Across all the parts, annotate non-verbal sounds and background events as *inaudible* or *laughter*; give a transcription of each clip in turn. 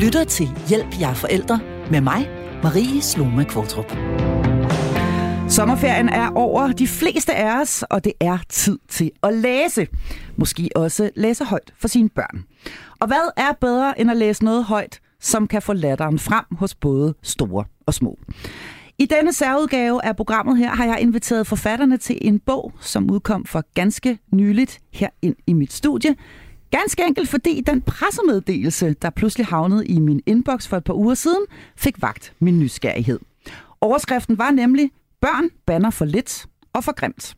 lytter til Hjælp jer forældre med mig, Marie Sloma Kvartrup. Sommerferien er over de fleste af os, og det er tid til at læse. Måske også læse højt for sine børn. Og hvad er bedre end at læse noget højt, som kan få latteren frem hos både store og små? I denne særudgave af programmet her har jeg inviteret forfatterne til en bog, som udkom for ganske nyligt her ind i mit studie. Ganske enkelt fordi den pressemeddelelse, der pludselig havnede i min inbox for et par uger siden, fik vagt min nysgerrighed. Overskriften var nemlig Børn banner for lidt og for grimt.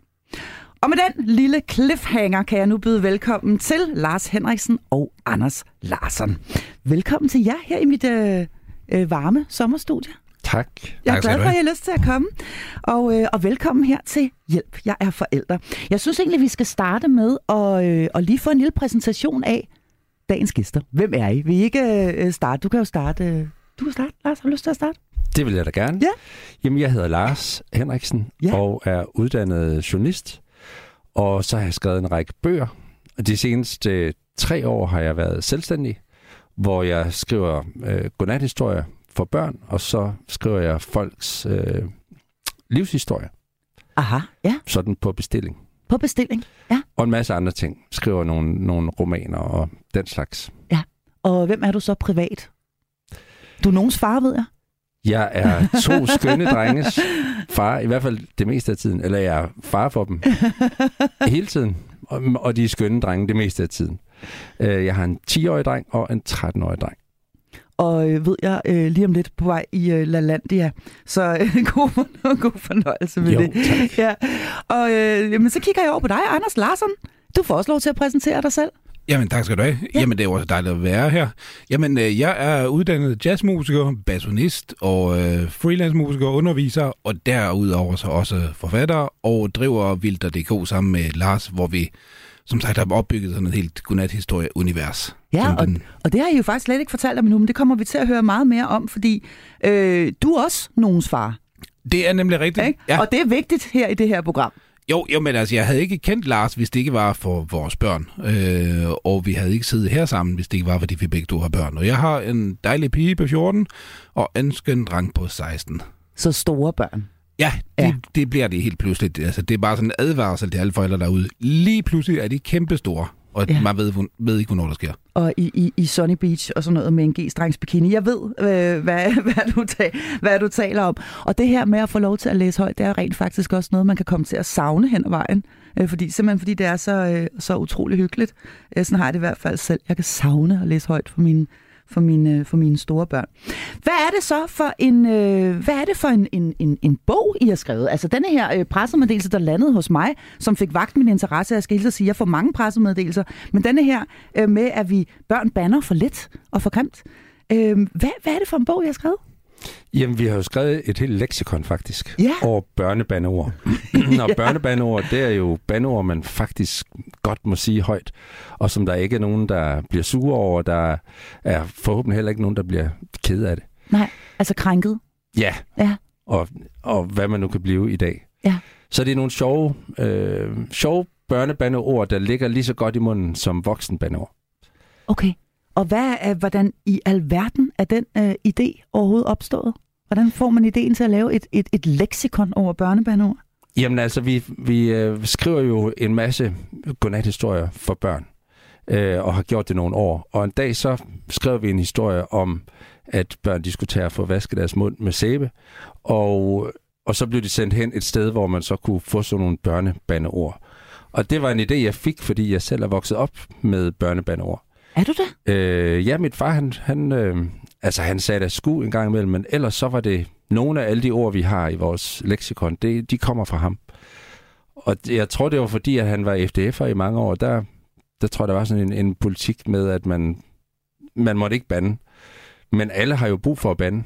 Og med den lille cliffhanger kan jeg nu byde velkommen til Lars Henriksen og Anders Larsen. Velkommen til jer her i mit øh, øh, varme sommerstudie. Tak. Jeg er glad for, at I har lyst til at komme. Og, øh, og velkommen her til Hjælp, jeg er forælder. Jeg synes egentlig, vi skal starte med at, øh, at lige få en lille præsentation af dagens gæster. Hvem er I? Vil I ikke øh, starte? Du kan jo starte. Øh, du kan starte, Lars. Har du lyst til at starte? Det vil jeg da gerne. Ja. Jamen, jeg hedder Lars Henriksen Ja. og er uddannet journalist. Og så har jeg skrevet en række bøger. Og de seneste tre år har jeg været selvstændig, hvor jeg skriver øh, godnathistorier for børn, og så skriver jeg folks øh, livshistorie, Aha, ja. sådan på bestilling. På bestilling. Ja. Og en masse andre ting. Skriver nogle, nogle romaner og den slags. Og hvem er du så privat? Du er nogens far, ved jeg. Jeg er to *laughs* skønne drenges far, i hvert fald det meste af tiden. Eller jeg er far for dem hele tiden. Og, og de er skønne drenge det meste af tiden. Øh, Jeg har en 10-årig dreng og en 13-årig dreng. Og øh, ved jeg øh, lige om lidt på vej i øh, LaLandia. Så øh, *laughs* god, for, god fornøjelse med Jo, det. tak. Ja. Og øh, jamen, så kigger jeg over på dig, Anders Larsson. Du får også lov til at præsentere dig selv. Jamen, tak skal du have. Ja. Ja. Jamen, det er også dejligt at være her. Jamen, øh, jeg er uddannet jazzmusiker, bassonist og øh, freelance-musiker underviser, og derudover så også forfatter, og driver Vilder.dk sammen med Lars, hvor vi som sagt har opbygget sådan et helt godnat-historie-univers. Ja, og, den- og det har I jo faktisk slet ikke fortalt om endnu, men det kommer vi til at høre meget mere om, fordi øh, du er også nogens far. Det er nemlig rigtigt. Ikke? Ja. Og det er vigtigt her i det her program. Jo, jo, men altså, jeg havde ikke kendt Lars, hvis det ikke var for vores børn. Øh, og vi havde ikke siddet her sammen, hvis det ikke var, fordi vi begge to har børn. Og jeg har en dejlig pige på 14, og en skøn dreng på 16. Så store børn. Ja, det, Ja. det bliver det helt pludseligt. Altså, det er bare sådan en advarsel til alle forældre derude. Lige pludselig er de kæmpestore, og Ja. man ved, ved ikke, hvornår der sker. Og i, i, i Sunny Beach og sådan noget med en G-strengs bikini. Jeg ved, øh, hvad, *laughs* hvad, du ta- hvad du taler om. Og det her med at få lov til at læse højt, det er rent faktisk også noget, man kan komme til at savne hen ad vejen. Øh, fordi, simpelthen fordi det er så, øh, så utrolig hyggeligt. Øh, sådan har jeg det i hvert fald selv. Jeg kan savne at læse højt for mine, for mine, for mine store børn. Hvad er det så for en, øh, hvad er det for en, en, en, en bog, I har skrevet? Altså denne her øh, pressemeddelelse, der landede hos mig, som fik vagt min interesse. Jeg skal hilse at sige, at jeg får mange pressemeddelelser. Men denne her øh, med, at vi børn banner for lidt og for grimt. Øh, hvad, hvad er det for en bog, I har skrevet? Jamen, vi har jo skrevet et helt leksikon faktisk Ja. over børnebandeord. *clears throat* og *clears throat* børnebandeord, det er jo bandeord, man faktisk godt må sige højt, og som der ikke er nogen, der bliver sure over, der er forhåbentlig heller ikke nogen, der bliver ked af det. Nej, altså krænket. Ja, Ja. og, og hvad man nu kan blive i dag. Ja. Så det er nogle sjove, øh, sjove børnebandeord, der ligger lige så godt i munden som voksenbandeord. Okay. Og hvad er, hvordan i alverden er den øh, idé overhovedet opstået? Hvordan får man ideen til at lave et, et, et leksikon over børnebandeord? Jamen altså, vi, vi øh, skriver jo en masse godnathistorier for børn, øh, og har gjort det nogle år. Og en dag så skrev vi en historie om, at børn diskuterer at få vasket deres mund med sæbe, og, og så blev de sendt hen et sted, hvor man så kunne få sådan nogle børnebandeord. Og det var en idé, jeg fik, fordi jeg selv er vokset op med børnebandeord. Er du det? Øh, ja, mit far, han, han, øh, altså, han sagde da sku en gang imellem, men ellers så var det nogle af alle de ord, vi har i vores leksikon, det, de kommer fra ham. Og jeg tror, det var fordi, at han var FDF'er i mange år. Der, der tror jeg, der var sådan en, en politik med, at man, man måtte ikke bande. Men alle har jo brug for at bande.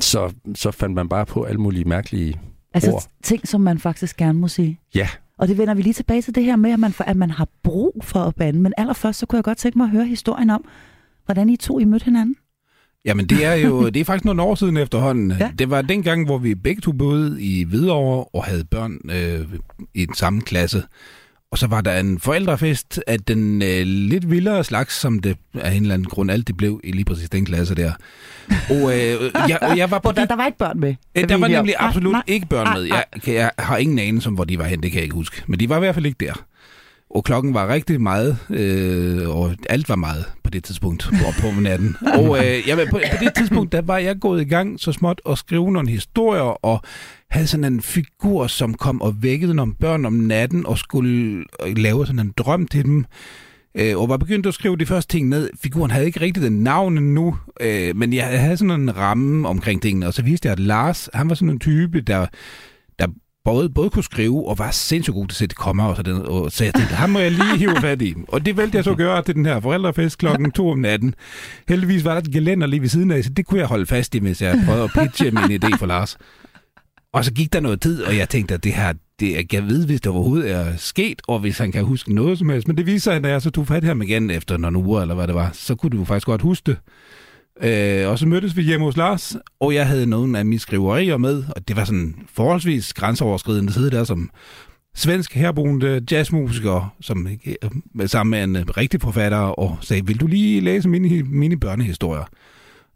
Så, så fandt man bare på alle mulige mærkelige Altså ord. ting, som man faktisk gerne må sige. Ja. Og det vender vi lige tilbage til det her med, at man, at man har brug for at bande. Men allerførst, så kunne jeg godt tænke mig at høre historien om, hvordan I to I mødte hinanden. Jamen, det er jo det er faktisk nogle år siden efterhånden. Ja. Det var den gang, hvor vi begge to boede i Hvidovre og havde børn øh, i den samme klasse. Og så var der en forældrefest af den øh, lidt vildere slags, som det af en eller anden grund alt det blev i lige præcis den klasse der. Og, øh, jeg, og jeg var på der, der var ikke børn med. Øh, Er Der var nemlig Nej, absolut nej. ikke børn med. nej, Jeg, jeg har ingen anelse om, hvor de var hen, det kan jeg ikke huske. Men de var i hvert fald ikke der. Og klokken var rigtig meget, øh, og alt var meget på det tidspunkt hvor på natten. *laughs* Og øh, jamen, på, på det tidspunkt, der var jeg gået i gang så småt og skrive nogle historier, og havde sådan en figur, som kom og vækkede nogle børn om natten, og skulle øh, lave sådan en drøm til dem. Øh, og var begyndt at skrive de første ting ned. Figuren havde ikke rigtig den navn endnu, øh, men jeg havde sådan en ramme omkring tingene. Og så viste jeg, at Lars, han var sådan en type, der både, både kunne skrive og var sindssygt god til at sætte kommer og sådan og så jeg tænkte, ham må jeg lige hive fat i. Og det valgte jeg så at gøre til den her forældrefest klokken to om natten. Heldigvis var der et gelænder lige ved siden af, så det kunne jeg holde fast i, mens jeg prøvede at pitche min idé for Lars. Og så gik der noget tid, og jeg tænkte, at det her, det er, jeg ved, hvis det overhovedet er sket, og hvis han kan huske noget som helst. Men det viser sig, at da jeg så tog fat her igen efter nogle uger, eller hvad det var, så kunne du faktisk godt huske det. Øh, og så mødtes vi hjemme hos Lars, og jeg havde nogle af mine skriverier med, og det var sådan forholdsvis grænseoverskridende side der som svensk herboende jazzmusiker, som øh, sammen med en øh, rigtig forfatter, og sagde, vil du lige læse mine, mine børnehistorier?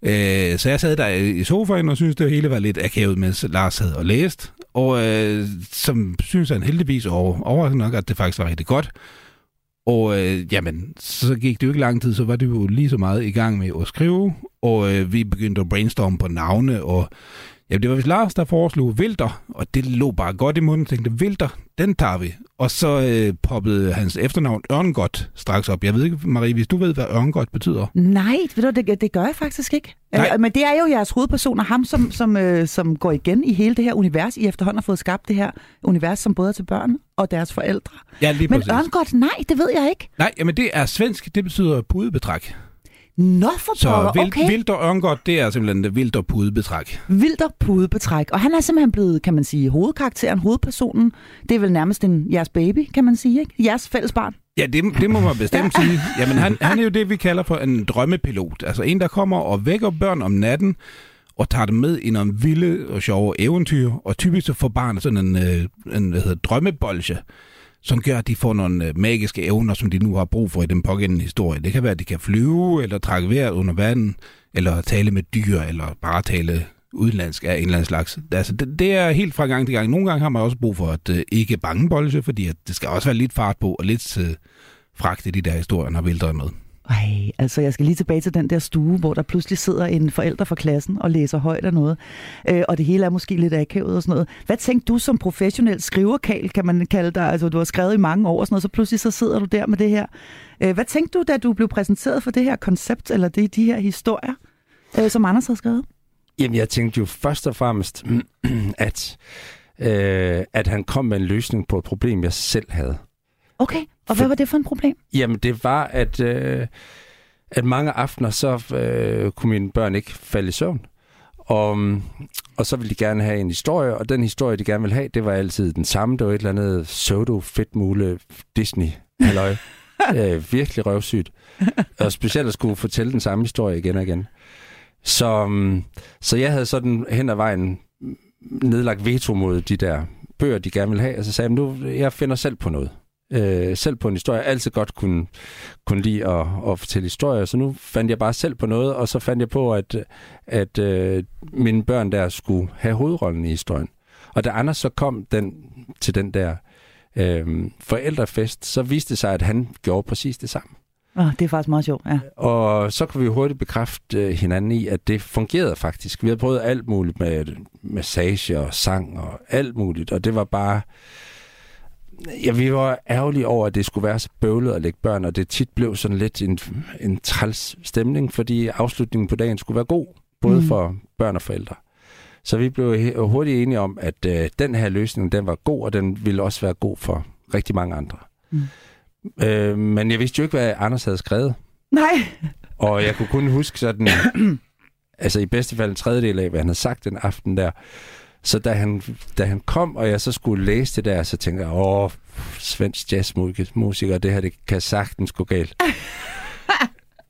Øh, så jeg sad der i sofaen og synes det hele var lidt akavet, mens Lars havde og læst. Og øh, som synes han heldigvis over, overraskende nok, at det faktisk var rigtig godt. Og øh, jamen, så gik det jo ikke lang tid, så var det jo lige så meget i gang med at skrive, og øh, vi begyndte at brainstorme på navne, og jamen, det var vist Lars, der foreslog Vilter, og det lå bare godt i munden, tænkte, Vilter, den tager vi. Og så øh, poppede hans efternavn Ørngodt straks op. Jeg ved ikke, Marie, hvis du ved, hvad Ørngodt betyder? Nej, ved du, det, det gør jeg faktisk ikke. Nej. Øh, men det er jo jeres hovedperson, og ham, som, som, øh, som går igen i hele det her univers. I efterhånden har fået skabt det her univers, som både er til børn og deres forældre. Ja, lige Men præcis. Ørngodt, nej, det ved jeg ikke. Nej, jamen det er svensk, det betyder pudebetræk. Nå for Så pokker, vild, okay. vildt og det er simpelthen det vildt og pudebetræk. Vildt og pudebetræk. Og han er simpelthen blevet, kan man sige, hovedkarakteren, hovedpersonen. Det er vel nærmest en jeres baby, kan man sige, ikke? Jeres fælles barn. Ja, det, det må man bestemt *laughs* sige. Jamen, han, han er jo det, vi kalder for en drømmepilot. Altså en, der kommer og vækker børn om natten, og tager dem med i nogle vilde og sjove eventyr. Og typisk så får barnet sådan en, øh, en hvad hedder, drømmebolge, som gør, at de får nogle øh, magiske evner, som de nu har brug for i den pågældende historie. Det kan være, at de kan flyve, eller trække vejret under vandet, eller tale med dyr, eller bare tale udenlandsk af en eller anden slags. Altså, det, det er helt fra gang til gang. Nogle gange har man også brug for at øh, ikke bange bolde, fordi at det skal også være lidt fart på, og lidt øh, fragt i de der historier, når vælter med. Ej, altså jeg skal lige tilbage til den der stue, hvor der pludselig sidder en forælder fra klassen og læser højt af noget. Øh, og det hele er måske lidt akavet og sådan noget. Hvad tænkte du som professionel skriverkal, kan man kalde dig? Altså du har skrevet i mange år og sådan noget, så pludselig så sidder du der med det her. Øh, hvad tænkte du, da du blev præsenteret for det her koncept, eller det, de her historier, øh, som Anders havde skrevet? Jamen, jeg tænkte jo først og fremmest, *clears throat* at, øh, at han kom med en løsning på et problem, jeg selv havde. Okay, og For- hvad var det for en problem? Jamen, det var, at, øh, at mange aftener, så øh, kunne mine børn ikke falde i søvn. Og, og så ville de gerne have en historie, og den historie, de gerne ville have, det var altid den samme. Det var et eller andet pseudo-fedtmule Disney halløj. *laughs* øh, virkelig røvsygt. Og specielt at skulle fortælle den samme historie igen og igen. Så, um, så jeg havde sådan hen ad vejen nedlagt veto mod de der bøger, de gerne ville have, og så sagde jeg, nu, jeg finder selv på noget. Øh, selv på en historie. Jeg har altid godt kunne, kunne lide at, at fortælle historier, så nu fandt jeg bare selv på noget, og så fandt jeg på, at, at øh, mine børn der skulle have hovedrollen i historien. Og da Anders så kom den, til den der øh, forældrefest, så viste det sig, at han gjorde præcis det samme. Oh, det er faktisk meget sjovt, ja. Og så kunne vi hurtigt bekræfte øh, hinanden i, at det fungerede faktisk. Vi havde prøvet alt muligt med massage og sang og alt muligt, og det var bare... Ja, vi var ærgerlige over, at det skulle være så bøvlet at lægge børn, og det tit blev sådan lidt en, en træls stemning, fordi afslutningen på dagen skulle være god, både Mm. for børn og forældre. Så vi blev hurtigt enige om, at øh, den her løsning, den var god, og den ville også være god for rigtig mange andre. Mm. Øh, men jeg vidste jo ikke, hvad Anders havde skrevet. Nej, Og jeg kunne kun huske sådan, *coughs* altså i bedste fald en tredjedel af, hvad han havde sagt den aften der. Så da han, da han kom, og jeg så skulle læse det der, så tænkte jeg, åh, svensk jazzmusiker, det her, det kan sagtens gå galt. *laughs*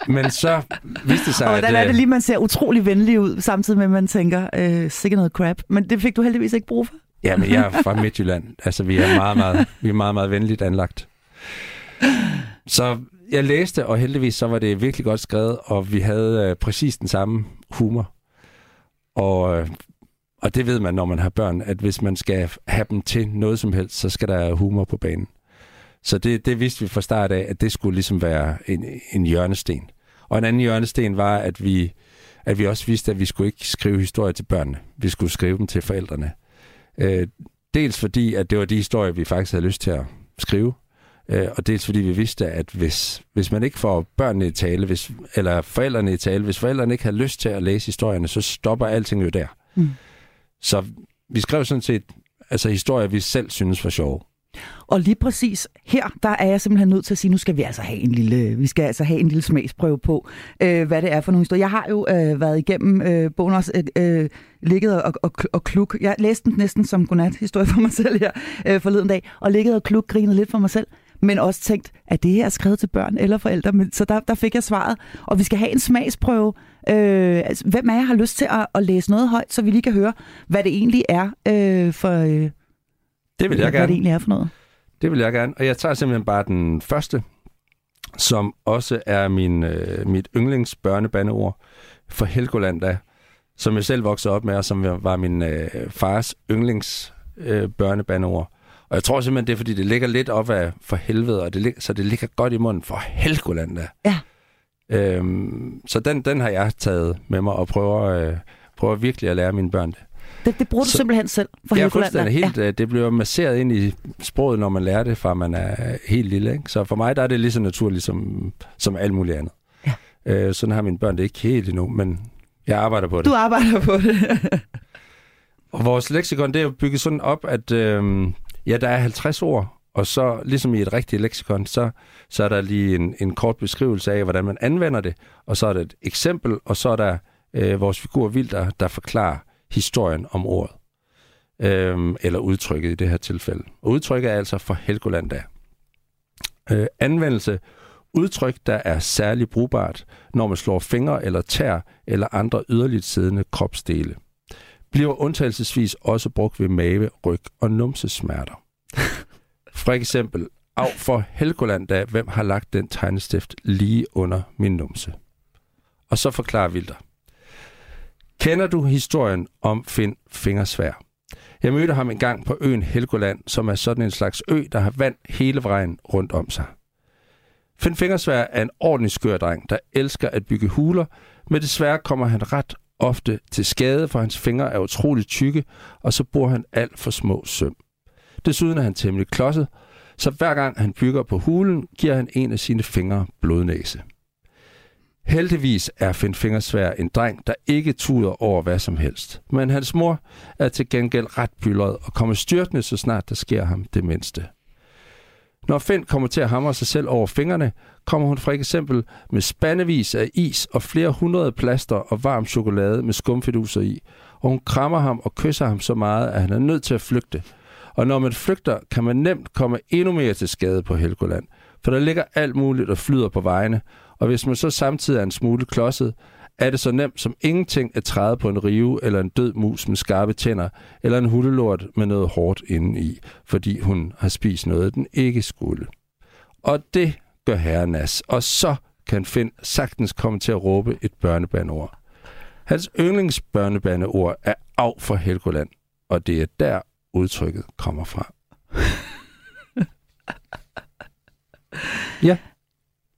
Men så viste det sig, og hvordan er at... det øh, lige, man ser utrolig venlig ud, samtidig med, at man tænker, øh, sikkert noget crap. Men det fik du heldigvis ikke brug for. Jamen, jeg er fra *laughs* Midtjylland. Altså, vi er meget, meget, vi er meget, meget venligt anlagt. Så jeg læste, og heldigvis så var det virkelig godt skrevet, og vi havde øh, præcis den samme humor. Og, øh, og det ved man, når man har børn, at hvis man skal have dem til noget som helst, så skal der humor på banen. Så det, det vidste vi fra start af, at det skulle ligesom være en, en hjørnesten. Og en anden hjørnesten var, at vi, at vi også vidste, at vi skulle ikke skrive historier til børnene. Vi skulle skrive dem til forældrene. Øh, dels fordi, at det var de historier, vi faktisk havde lyst til at skrive. Øh, og dels fordi vi vidste, at hvis, hvis man ikke får børnene i tale, hvis, eller forældrene i tale, hvis forældrene ikke har lyst til at læse historierne, så stopper alting jo der. Mm. Så vi skrev sådan set altså historier, vi selv synes var sjove. Og lige præcis her, der er jeg simpelthen nødt til at sige, nu skal vi altså have en lille, vi skal altså have en lille smagsprøve på, øh, hvad det er for nogle historier. Jeg har jo øh, været igennem øh, bogen også, øh, ligget og, og, og kluk. Jeg læste den næsten som godnat-historie for mig selv her øh, forleden dag, og ligget og kluk, grinede lidt for mig selv men også tænkt, at det her er skrevet til børn eller forældre. Men, så der, der fik jeg svaret. Og vi skal have en smagsprøve. Øh, altså, hvem af jer har lyst til at, at læse noget højt, så vi lige kan høre, hvad det egentlig er øh, for... Øh, det vil jeg hvad gerne. det egentlig er for noget. Det vil jeg gerne. Og jeg tager simpelthen bare den første, som også er min, øh, mit yndlingsbørnebandeord for Helgoland, da, som jeg selv voksede op med, og som var min øh, fars yndlingsbørnebandeord. Øh, og jeg tror simpelthen, det er, fordi det ligger lidt op af for helvede, og det så det ligger godt i munden for Helgoland, da. Ja. Øhm, så den, den har jeg taget med mig og prøver, øh, prøver virkelig at lære mine børn det. Det, det bruger du så, simpelthen selv for ja, Helgoland? Helt, ja, det bliver masseret ind i sproget, når man lærer det, fra man er helt lille. Ikke? Så for mig der er det lige så naturligt som, som alt muligt andet. Ja. Øh, sådan har mine børn det ikke helt endnu, men jeg arbejder på det. Du arbejder på det. og vores leksikon, det er bygget sådan op, at øh, ja, der er 50 ord, og så ligesom i et rigtigt leksikon, så, så er der lige en, en kort beskrivelse af, hvordan man anvender det, og så er der et eksempel, og så er der øh, vores figur Vilder, der forklarer historien om ordet. Øhm, eller udtrykket i det her tilfælde. Og udtrykket er altså for Helgoland der. Øh, anvendelse udtryk, der er særlig brugbart, når man slår fingre eller tær eller andre yderligt siddende kropsdele. Bliver undtagelsesvis også brugt ved mave, ryg og numsesmerter. For eksempel, af for Helgoland da, hvem har lagt den tegnestift lige under min numse? Og så forklarer Vilder. Kender du historien om Finn Fingersvær? Jeg mødte ham engang på øen Helgoland, som er sådan en slags ø, der har vand hele vejen rundt om sig. Finn Fingersvær er en ordentlig skør dreng, der elsker at bygge huler, men desværre kommer han ret ofte til skade, for hans fingre er utroligt tykke, og så bor han alt for små søm. Desuden er han temmelig klodset, så hver gang han bygger på hulen, giver han en af sine fingre blodnæse. Heldigvis er Finn Fingersvær en dreng, der ikke tuder over hvad som helst. Men hans mor er til gengæld ret byldret og kommer styrtende, så snart der sker ham det mindste. Når Finn kommer til at hamre sig selv over fingrene, kommer hun for eksempel med spandevis af is og flere hundrede plaster og varm chokolade med skumfiduser i, og hun krammer ham og kysser ham så meget, at han er nødt til at flygte. Og når man flygter, kan man nemt komme endnu mere til skade på Helgoland, for der ligger alt muligt og flyder på vejene, og hvis man så samtidig er en smule klodset, er det så nemt som ingenting at træde på en rive eller en død mus med skarpe tænder, eller en hundelort med noget hårdt indeni, fordi hun har spist noget, den ikke skulle. Og det gør herren Nas, og så kan Finn sagtens komme til at råbe et børnebandeord. Hans yndlingsbørnebandeord er af for Helgoland, og det er der udtrykket kommer fra. *laughs* ja.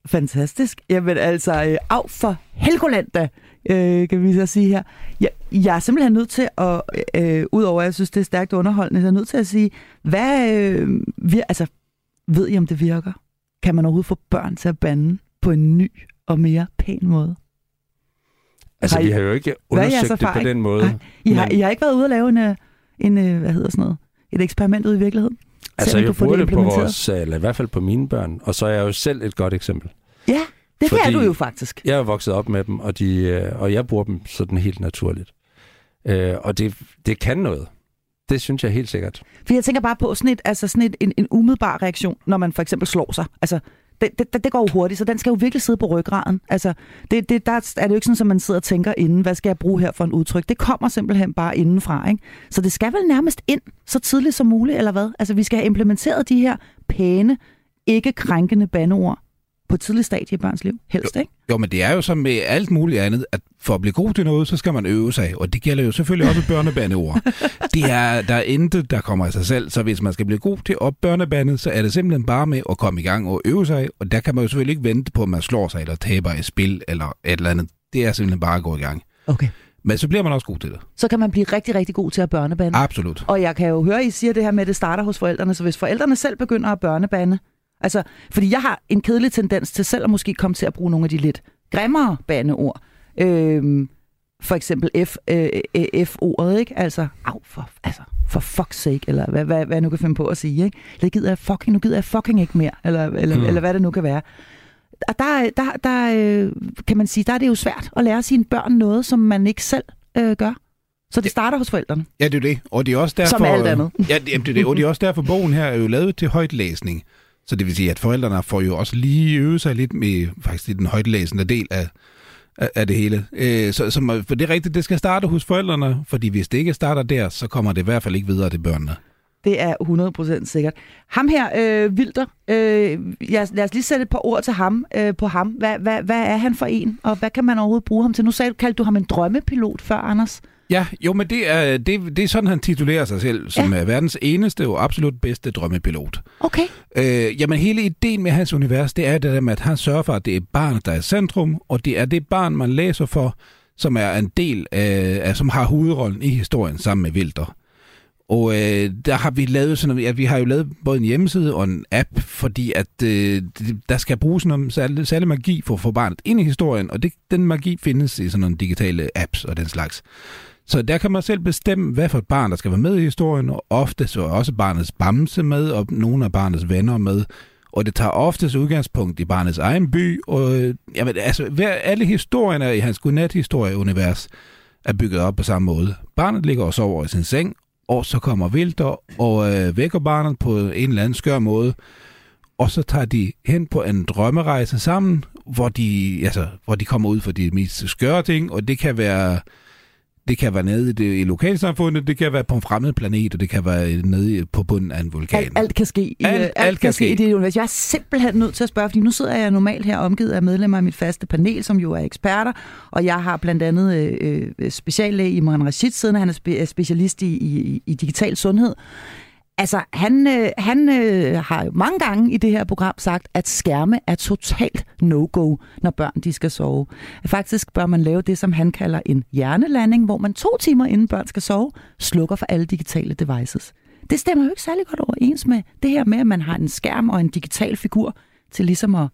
Fantastisk. Jamen altså, øh, af for Helgoland da, øh, kan vi så sige her. Jeg, jeg er simpelthen nødt til at, øh, udover at jeg synes, det er stærkt underholdende, jeg er nødt til at sige, hvad, øh, vi, altså, ved I om det virker? Kan man overhovedet få børn til at bande på en ny og mere pæn måde? Altså, har I, vi har jo ikke undersøgt det på den måde. Nej, I, har, men... I har ikke været ude og lave en, øh, en øh, hvad hedder sådan noget, et eksperiment ud i virkeligheden? Altså, jeg bruger det, det på vores, eller i hvert fald på mine børn, og så er jeg jo selv et godt eksempel. Ja, det Fordi kan du jo faktisk. Jeg er vokset op med dem, og, de, øh, og jeg bruger dem sådan helt naturligt. Øh, og det, det kan noget. Det synes jeg helt sikkert. For jeg tænker bare på sådan, et, altså sådan et, en, en umiddelbar reaktion, når man for eksempel slår sig. Altså, det, det, det går jo hurtigt, så den skal jo virkelig sidde på ryggraden. Altså, det, det, der er det jo ikke sådan, at man sidder og tænker inden, hvad skal jeg bruge her for en udtryk? Det kommer simpelthen bare indenfra, ikke? Så det skal vel nærmest ind så tidligt som muligt, eller hvad? Altså, vi skal have implementeret de her pæne ikke krænkende bandeord på et tidligt stadie i børns liv. Helst, ikke? Jo, men det er jo som med alt muligt andet, at for at blive god til noget, så skal man øve sig. Og det gælder jo selvfølgelig også børnebandeord. *laughs* det er, der er intet, der kommer af sig selv. Så hvis man skal blive god til op børnebandet, så er det simpelthen bare med at komme i gang og øve sig. Og der kan man jo selvfølgelig ikke vente på, at man slår sig eller taber i spil eller et eller andet. Det er simpelthen bare at gå i gang. Okay. Men så bliver man også god til det. Så kan man blive rigtig, rigtig god til at børnebande. Absolut. Og jeg kan jo høre, at I siger det her med, at det starter hos forældrene. Så hvis forældrene selv begynder at børnebande, altså, fordi jeg har en kedelig tendens til selv at måske komme til at bruge nogle af de lidt grimmere bandeord. Øhm, for eksempel F, øh, øh, F-ordet, ikke? Altså, au, for, altså, for fuck's sake, eller hvad, hvad, hvad jeg nu kan finde på at sige, ikke? Det gider jeg fucking, nu gider jeg fucking ikke mere, eller, eller, mm. eller hvad det nu kan være. Og der, der, der øh, kan man sige, der er det jo svært at lære sine børn noget, som man ikke selv øh, gør. Så det starter hos forældrene. Ja, det er det. Og det er også derfor... Som alt andet. Ja, det er det. Og det er også derfor, bogen her er jo lavet til højtlæsning. Så det vil sige, at forældrene får jo også lige øvet sig lidt med faktisk den højtlæsende del af, af det hele. Øh, så, så for det er rigtigt, det skal starte hos forældrene, fordi hvis det ikke starter der, så kommer det i hvert fald ikke videre til børnene. Det er 100% sikkert. Ham her, øh, Vilder, øh, lad, lad os lige sætte et par ord til ham, øh, på ham. Hvad, hvad, hvad er han for en, og hvad kan man overhovedet bruge ham til? Nu sagde, kaldte du ham en drømmepilot før, Anders. Ja, jo, men det er, det, det er sådan, han titulerer sig selv, som ja. er verdens eneste og absolut bedste drømmepilot. Okay. Øh, jamen, hele ideen med hans univers, det er det der med, at han sørger for, at det er barnet, der er centrum, og det er det barn, man læser for, som er en del af, som har hovedrollen i historien sammen med Vilder. Og øh, der har vi lavet sådan noget, ja, vi har jo lavet både en hjemmeside og en app, fordi at øh, der skal bruges noget særlig, særlig magi for at få barnet ind i historien, og det, den magi findes i sådan nogle digitale apps og den slags. Så der kan man selv bestemme, hvad for et barn, der skal være med i historien, og ofte så er også barnets bamse med, og nogle af barnets venner med. Og det tager oftest udgangspunkt i barnets egen by, og øh, jamen, altså, hver, alle historierne i hans godnat-historie-univers er bygget op på samme måde. Barnet ligger og sover i sin seng, og så kommer Vilter og øh, vækker barnet på en eller anden skør måde, og så tager de hen på en drømmerejse sammen, hvor de, altså, hvor de kommer ud for de mest skøre ting, og det kan være det kan være nede i, det, i lokalsamfundet, det kan være på en fremmed planet, og det kan være nede på bunden af en vulkan. Alt, alt kan ske. I, alt, alt, alt kan, ske. i det univers. Jeg er simpelthen nødt til at spørge, fordi nu sidder jeg normalt her omgivet af medlemmer af mit faste panel, som jo er eksperter, og jeg har blandt andet øh, øh speciallæge Imran Rashid siden, han er spe, specialist i, i, i digital sundhed. Altså, han, øh, han øh, har jo mange gange i det her program sagt, at skærme er totalt no-go, når børn de skal sove. Faktisk bør man lave det, som han kalder en hjernelanding, hvor man to timer inden børn skal sove, slukker for alle digitale devices. Det stemmer jo ikke særlig godt overens med det her med, at man har en skærm og en digital figur til ligesom at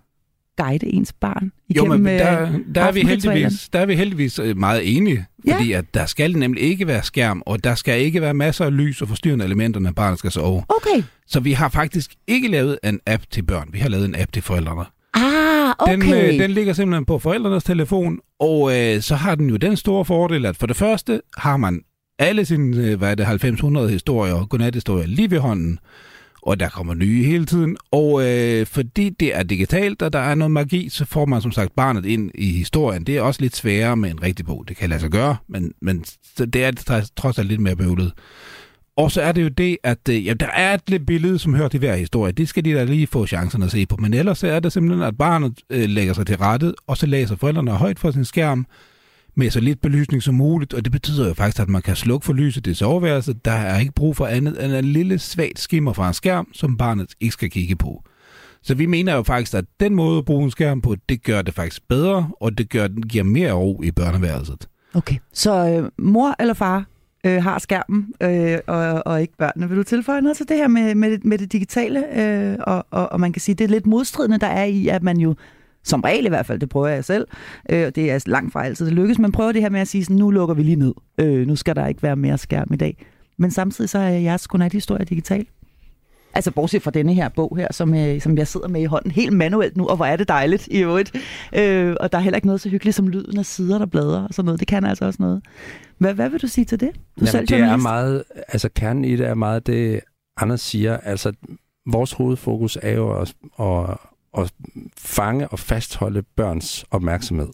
guide ens barn igennem jo, men der, øh, der, er vi heldigvis, der er vi heldigvis øh, meget enige, fordi ja. at der skal nemlig ikke være skærm, og der skal ikke være masser af lys og forstyrrende elementer, når barnet skal sove. Okay. Så vi har faktisk ikke lavet en app til børn, vi har lavet en app til forældrene. Ah, okay. Den, øh, den ligger simpelthen på forældrenes telefon, og øh, så har den jo den store fordel, at for det første har man alle sine, øh, hvad er det, 90-100 historier, godnathistorier lige ved hånden og der kommer nye hele tiden. Og øh, fordi det er digitalt, og der er noget magi, så får man som sagt barnet ind i historien. Det er også lidt sværere med en rigtig bog. Det kan lade sig gøre, men, men det er trods alt lidt mere bøvlet. Og så er det jo det, at øh, ja, der er et lidt billede, som hører til hver historie. Det skal de da lige få chancen at se på. Men ellers er det simpelthen, at barnet øh, lægger sig til rettet, og så læser forældrene højt for sin skærm, med så lidt belysning som muligt, og det betyder jo faktisk, at man kan slukke for lyset i soveværelset. Der er ikke brug for andet end en lille svagt skimmer fra en skærm, som barnet ikke skal kigge på. Så vi mener jo faktisk, at den måde at bruge en skærm på, det gør det faktisk bedre, og det gør, den giver mere ro i børneværelset. Okay, så øh, mor eller far øh, har skærmen, øh, og, og ikke børnene. Vil du tilføje noget til det her med, med, det, med det digitale? Øh, og, og, og man kan sige, det er lidt modstridende, der er i, at man jo som regel i hvert fald, det prøver jeg selv. Øh, det er langt fra altid, det lykkes. Man prøver det her med at sige, sådan, nu lukker vi lige ned. Øh, nu skal der ikke være mere skærm i dag. Men samtidig så er jeres godnat-historie digital. Altså bortset fra denne her bog her, som, øh, som jeg sidder med i hånden helt manuelt nu, og hvor er det dejligt i øvrigt. Øh, og der er heller ikke noget så hyggeligt som lyden af sider, der bladrer og sådan noget. Det kan altså også noget. Hvad, hvad vil du sige til det? Du Jamen, selv det er meget, altså kernen i det er meget det, Anders siger. Altså vores hovedfokus er jo at, at, at fange og fastholde børns opmærksomhed.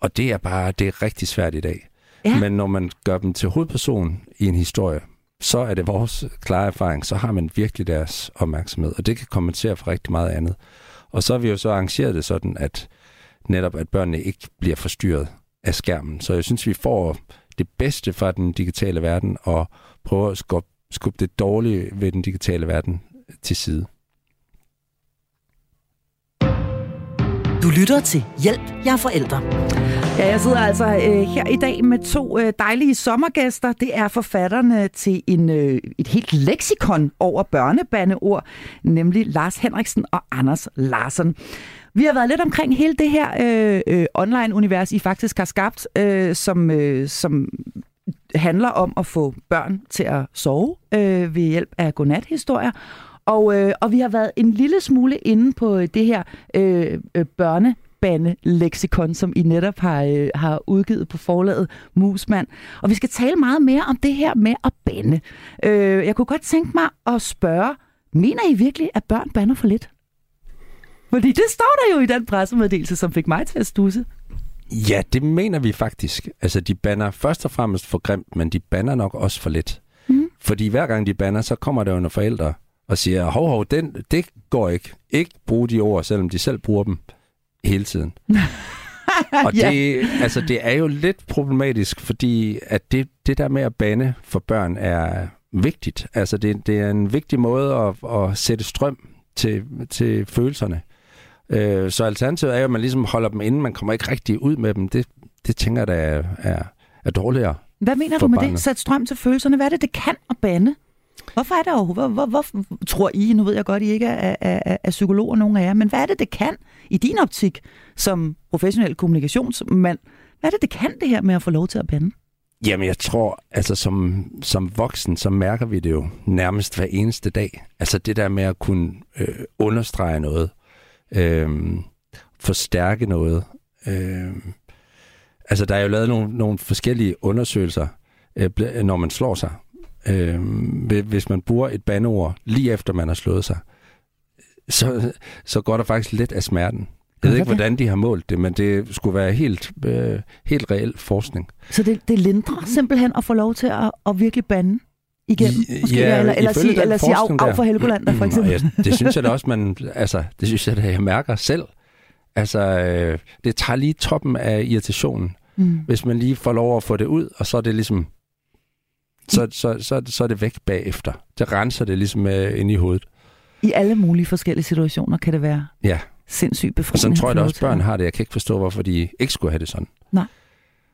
Og det er bare, det er rigtig svært i dag. Ja. Men når man gør dem til hovedperson i en historie, så er det vores klare erfaring, så har man virkelig deres opmærksomhed, og det kan kompensere for rigtig meget andet. Og så har vi jo så arrangeret det sådan, at netop at børnene ikke bliver forstyrret af skærmen. Så jeg synes, vi får det bedste fra den digitale verden og prøver at skubbe, skubbe det dårlige ved den digitale verden til side. Du lytter til Hjælp, jeg er forældre. Ja, jeg sidder altså øh, her i dag med to øh, dejlige sommergæster. Det er forfatterne øh, til en, øh, et helt leksikon over børnebandeord, nemlig Lars Henriksen og Anders Larsen. Vi har været lidt omkring hele det her øh, øh, online-univers, I faktisk har skabt, øh, som, øh, som handler om at få børn til at sove øh, ved hjælp af godnat-historier. Og, øh, og vi har været en lille smule inde på det her øh, øh, børne leksikon, som I netop har, øh, har udgivet på forlaget Musmand. Og vi skal tale meget mere om det her med at bande. Øh, jeg kunne godt tænke mig at spørge, mener I virkelig, at børn bander for lidt? Fordi det står der jo i den pressemeddelelse, som fik mig til at stusse. Ja, det mener vi faktisk. Altså, de banner først og fremmest for grimt, men de banner nok også for lidt. Mm. Fordi hver gang de banner, så kommer der jo nogle forældre og siger, hov, hov, den, det går ikke. Ikke bruge de ord, selvom de selv bruger dem hele tiden. *laughs* og det, ja. altså, det er jo lidt problematisk, fordi at det, det der med at bande for børn er vigtigt. Altså, det, det er en vigtig måde at, at sætte strøm til, til følelserne. Øh, så alternativet er jo, at man ligesom holder dem inde, man kommer ikke rigtig ud med dem. Det, det tænker jeg, der er, er, er dårligere. Hvad mener du med barnet. det? Sæt strøm til følelserne. Hvad er det, det kan at bande? Hvorfor er det overhovedet? Hvor, hvor, hvor tror I, nu ved jeg godt, I ikke er, er, er, er psykologer, nogen af jer, men hvad er det, det kan i din optik som professionel kommunikationsmand? Hvad er det, det kan det her med at få lov til at bande? Jamen, jeg tror, altså som, som voksen, så mærker vi det jo nærmest hver eneste dag. Altså det der med at kunne øh, understrege noget, øh, forstærke noget. Øh, altså der er jo lavet nogle, nogle forskellige undersøgelser, øh, når man slår sig. Øh, hvis man bruger et bandeord lige efter man har slået sig, så, så går der faktisk lidt af smerten. Jeg ved ikke, hvordan de har målt det, men det skulle være helt, øh, helt reel forskning. Så det, det lindrer simpelthen at få lov til at, at virkelig bande igennem? Måske, ja, eller, eller sige, eller sige af, af for Helgoland, for eksempel? Mm, ja, det *laughs* synes jeg da også, man, altså, det synes jeg, da, jeg mærker selv. Altså, øh, det tager lige toppen af irritationen, mm. hvis man lige får lov at få det ud, og så er det ligesom, så, så, så, så er det væk bagefter. Det renser det ligesom øh, ind i hovedet. I alle mulige forskellige situationer kan det være ja. sindssygt befriende. Og sådan tror jeg da også, børn har det. Jeg kan ikke forstå, hvorfor de ikke skulle have det sådan. Nej.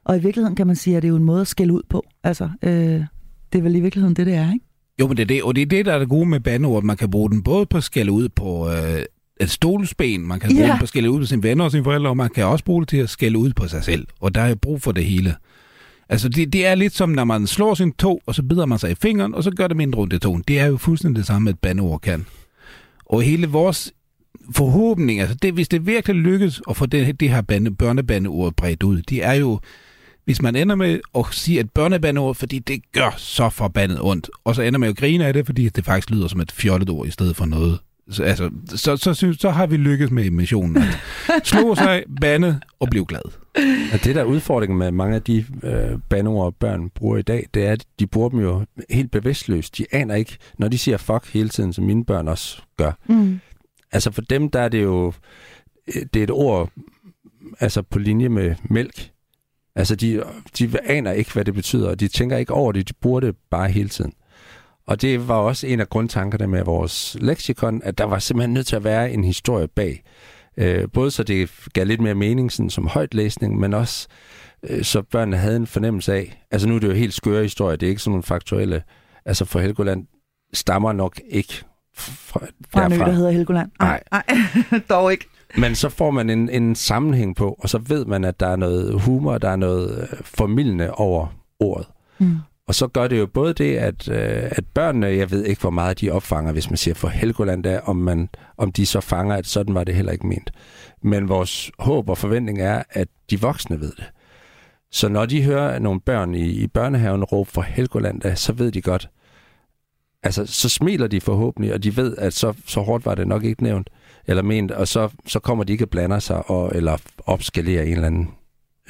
Og i virkeligheden kan man sige, at det er jo en måde at skælde ud på. Altså, øh, det er vel i virkeligheden det, det er, ikke? Jo, men det er det, og det er det, der er det gode med bandeord. Man kan bruge den både på at skælde ud på øh, et stolsben, man kan bruge ja. den på at skælde ud på sine venner og sine forældre, og man kan også bruge det til at skælde ud på sig selv. Og der er brug for det hele. Altså, det, det er lidt som, når man slår sin tog, og så bider man sig i fingeren, og så gør det mindre ondt i togen. Det er jo fuldstændig det samme, et bandeord kan. Og hele vores forhåbning, altså det, hvis det virkelig lykkes at få det, det her bande, børnebandeord bredt ud, det er jo, hvis man ender med at sige et børnebandeord, fordi det gør så forbandet ondt, og så ender med at grine af det, fordi det faktisk lyder som et fjollet ord i stedet for noget. Så, altså, så, så, så, så har vi lykkes med missionen. Slå sig, bande og blive glad. Ja, det der er udfordringen med mange af de øh, bandeord, børn bruger i dag, det er, at de bruger dem jo helt bevidstløst. De aner ikke, når de siger fuck hele tiden, som mine børn også gør. Mm. Altså for dem, der er det jo, øh, det er et ord altså på linje med mælk. Altså de, de aner ikke, hvad det betyder, og de tænker ikke over det, de bruger det bare hele tiden. Og det var også en af grundtankerne med vores leksikon, at der var simpelthen nødt til at være en historie bag. Øh, både så det gav lidt mere mening sådan, som højtlæsning, men også øh, så børnene havde en fornemmelse af, altså nu er det jo helt skøre historie, det er ikke sådan nogle faktuelle, altså for Helgoland stammer nok ikke fra, fra en ø, der hedder Helgoland. Nej. Nej, *laughs* dog ikke. Men så får man en, en sammenhæng på, og så ved man, at der er noget humor, der er noget øh, formidlende over ordet. Mm. Og så gør det jo både det, at, øh, at børnene, jeg ved ikke, hvor meget de opfanger, hvis man siger for Helgoland, der, om, man, om de så fanger, at sådan var det heller ikke ment. Men vores håb og forventning er, at de voksne ved det. Så når de hører nogle børn i, i børnehaven råbe for Helgoland, der, så ved de godt, altså så smiler de forhåbentlig, og de ved, at så, så hårdt var det nok ikke nævnt eller ment, og så, så kommer de ikke at blande sig og, eller opskalere en eller anden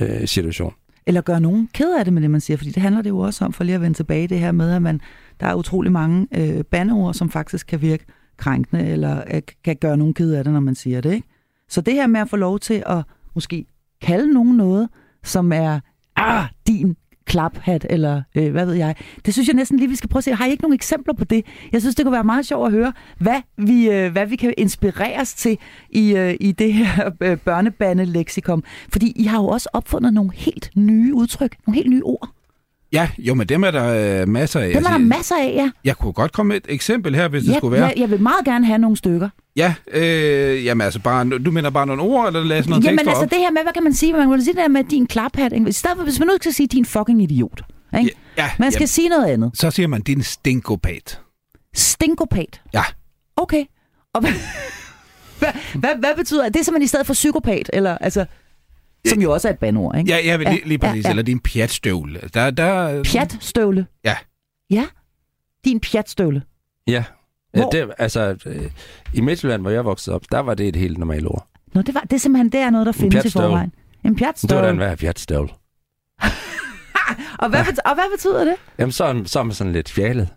øh, situation eller gøre nogen ked af det med det, man siger. Fordi det handler det jo også om, for lige at vende tilbage det her med, at man, der er utrolig mange øh, bandeord, som faktisk kan virke krænkende, eller øh, kan gøre nogen ked af det, når man siger det. Ikke? Så det her med at få lov til at måske kalde nogen noget, som er ah, din klaphat, eller øh, hvad ved jeg. Det synes jeg næsten lige, vi skal prøve at se. Har I ikke nogle eksempler på det? Jeg synes, det kunne være meget sjovt at høre, hvad vi, øh, hvad vi kan inspireres til i, øh, i det her øh, børnebande-leksikon. Fordi I har jo også opfundet nogle helt nye udtryk, nogle helt nye ord. Ja, jo, men dem er der øh, masser af. Dem er der masser af, ja. Jeg kunne godt komme med et eksempel her, hvis det ja, skulle være. Ja, jeg vil meget gerne have nogle stykker. Ja, øh, jamen altså bare, du mener bare nogle ord, eller lad os noget Jamen altså op? det her med, hvad kan man sige? Man kan sige det her med din klaphat. ikke? I stedet for, hvis man nu skal sige, din fucking idiot. Ikke? Ja, Man skal jamen, sige noget andet. så siger man, din stinkopat. Stinkopat. Ja. Okay. Og hvad, *laughs* hvad, hvad, hvad betyder det? Det er simpelthen i stedet for psykopat, eller altså... Som jo også er et bandord, ikke? Ja, ja, lige, lige præcis. ja, ja. Eller din pjatstøvle. Der, der, Pjatstøvle. Ja. Ja. Din pjatstøvle. Ja. Ja Hvor- det, altså, øh, i Midtjylland, hvor jeg voksede op, der var det et helt normalt ord. Nå, det, var, det er simpelthen det er noget, der findes i pjatstøvle. forvejen. En Det var pjatstøvle. da en værd pjatstøvl. *laughs* Og hvad, bet- og hvad betyder det? Jamen, så, er- så er man sådan lidt fjalet.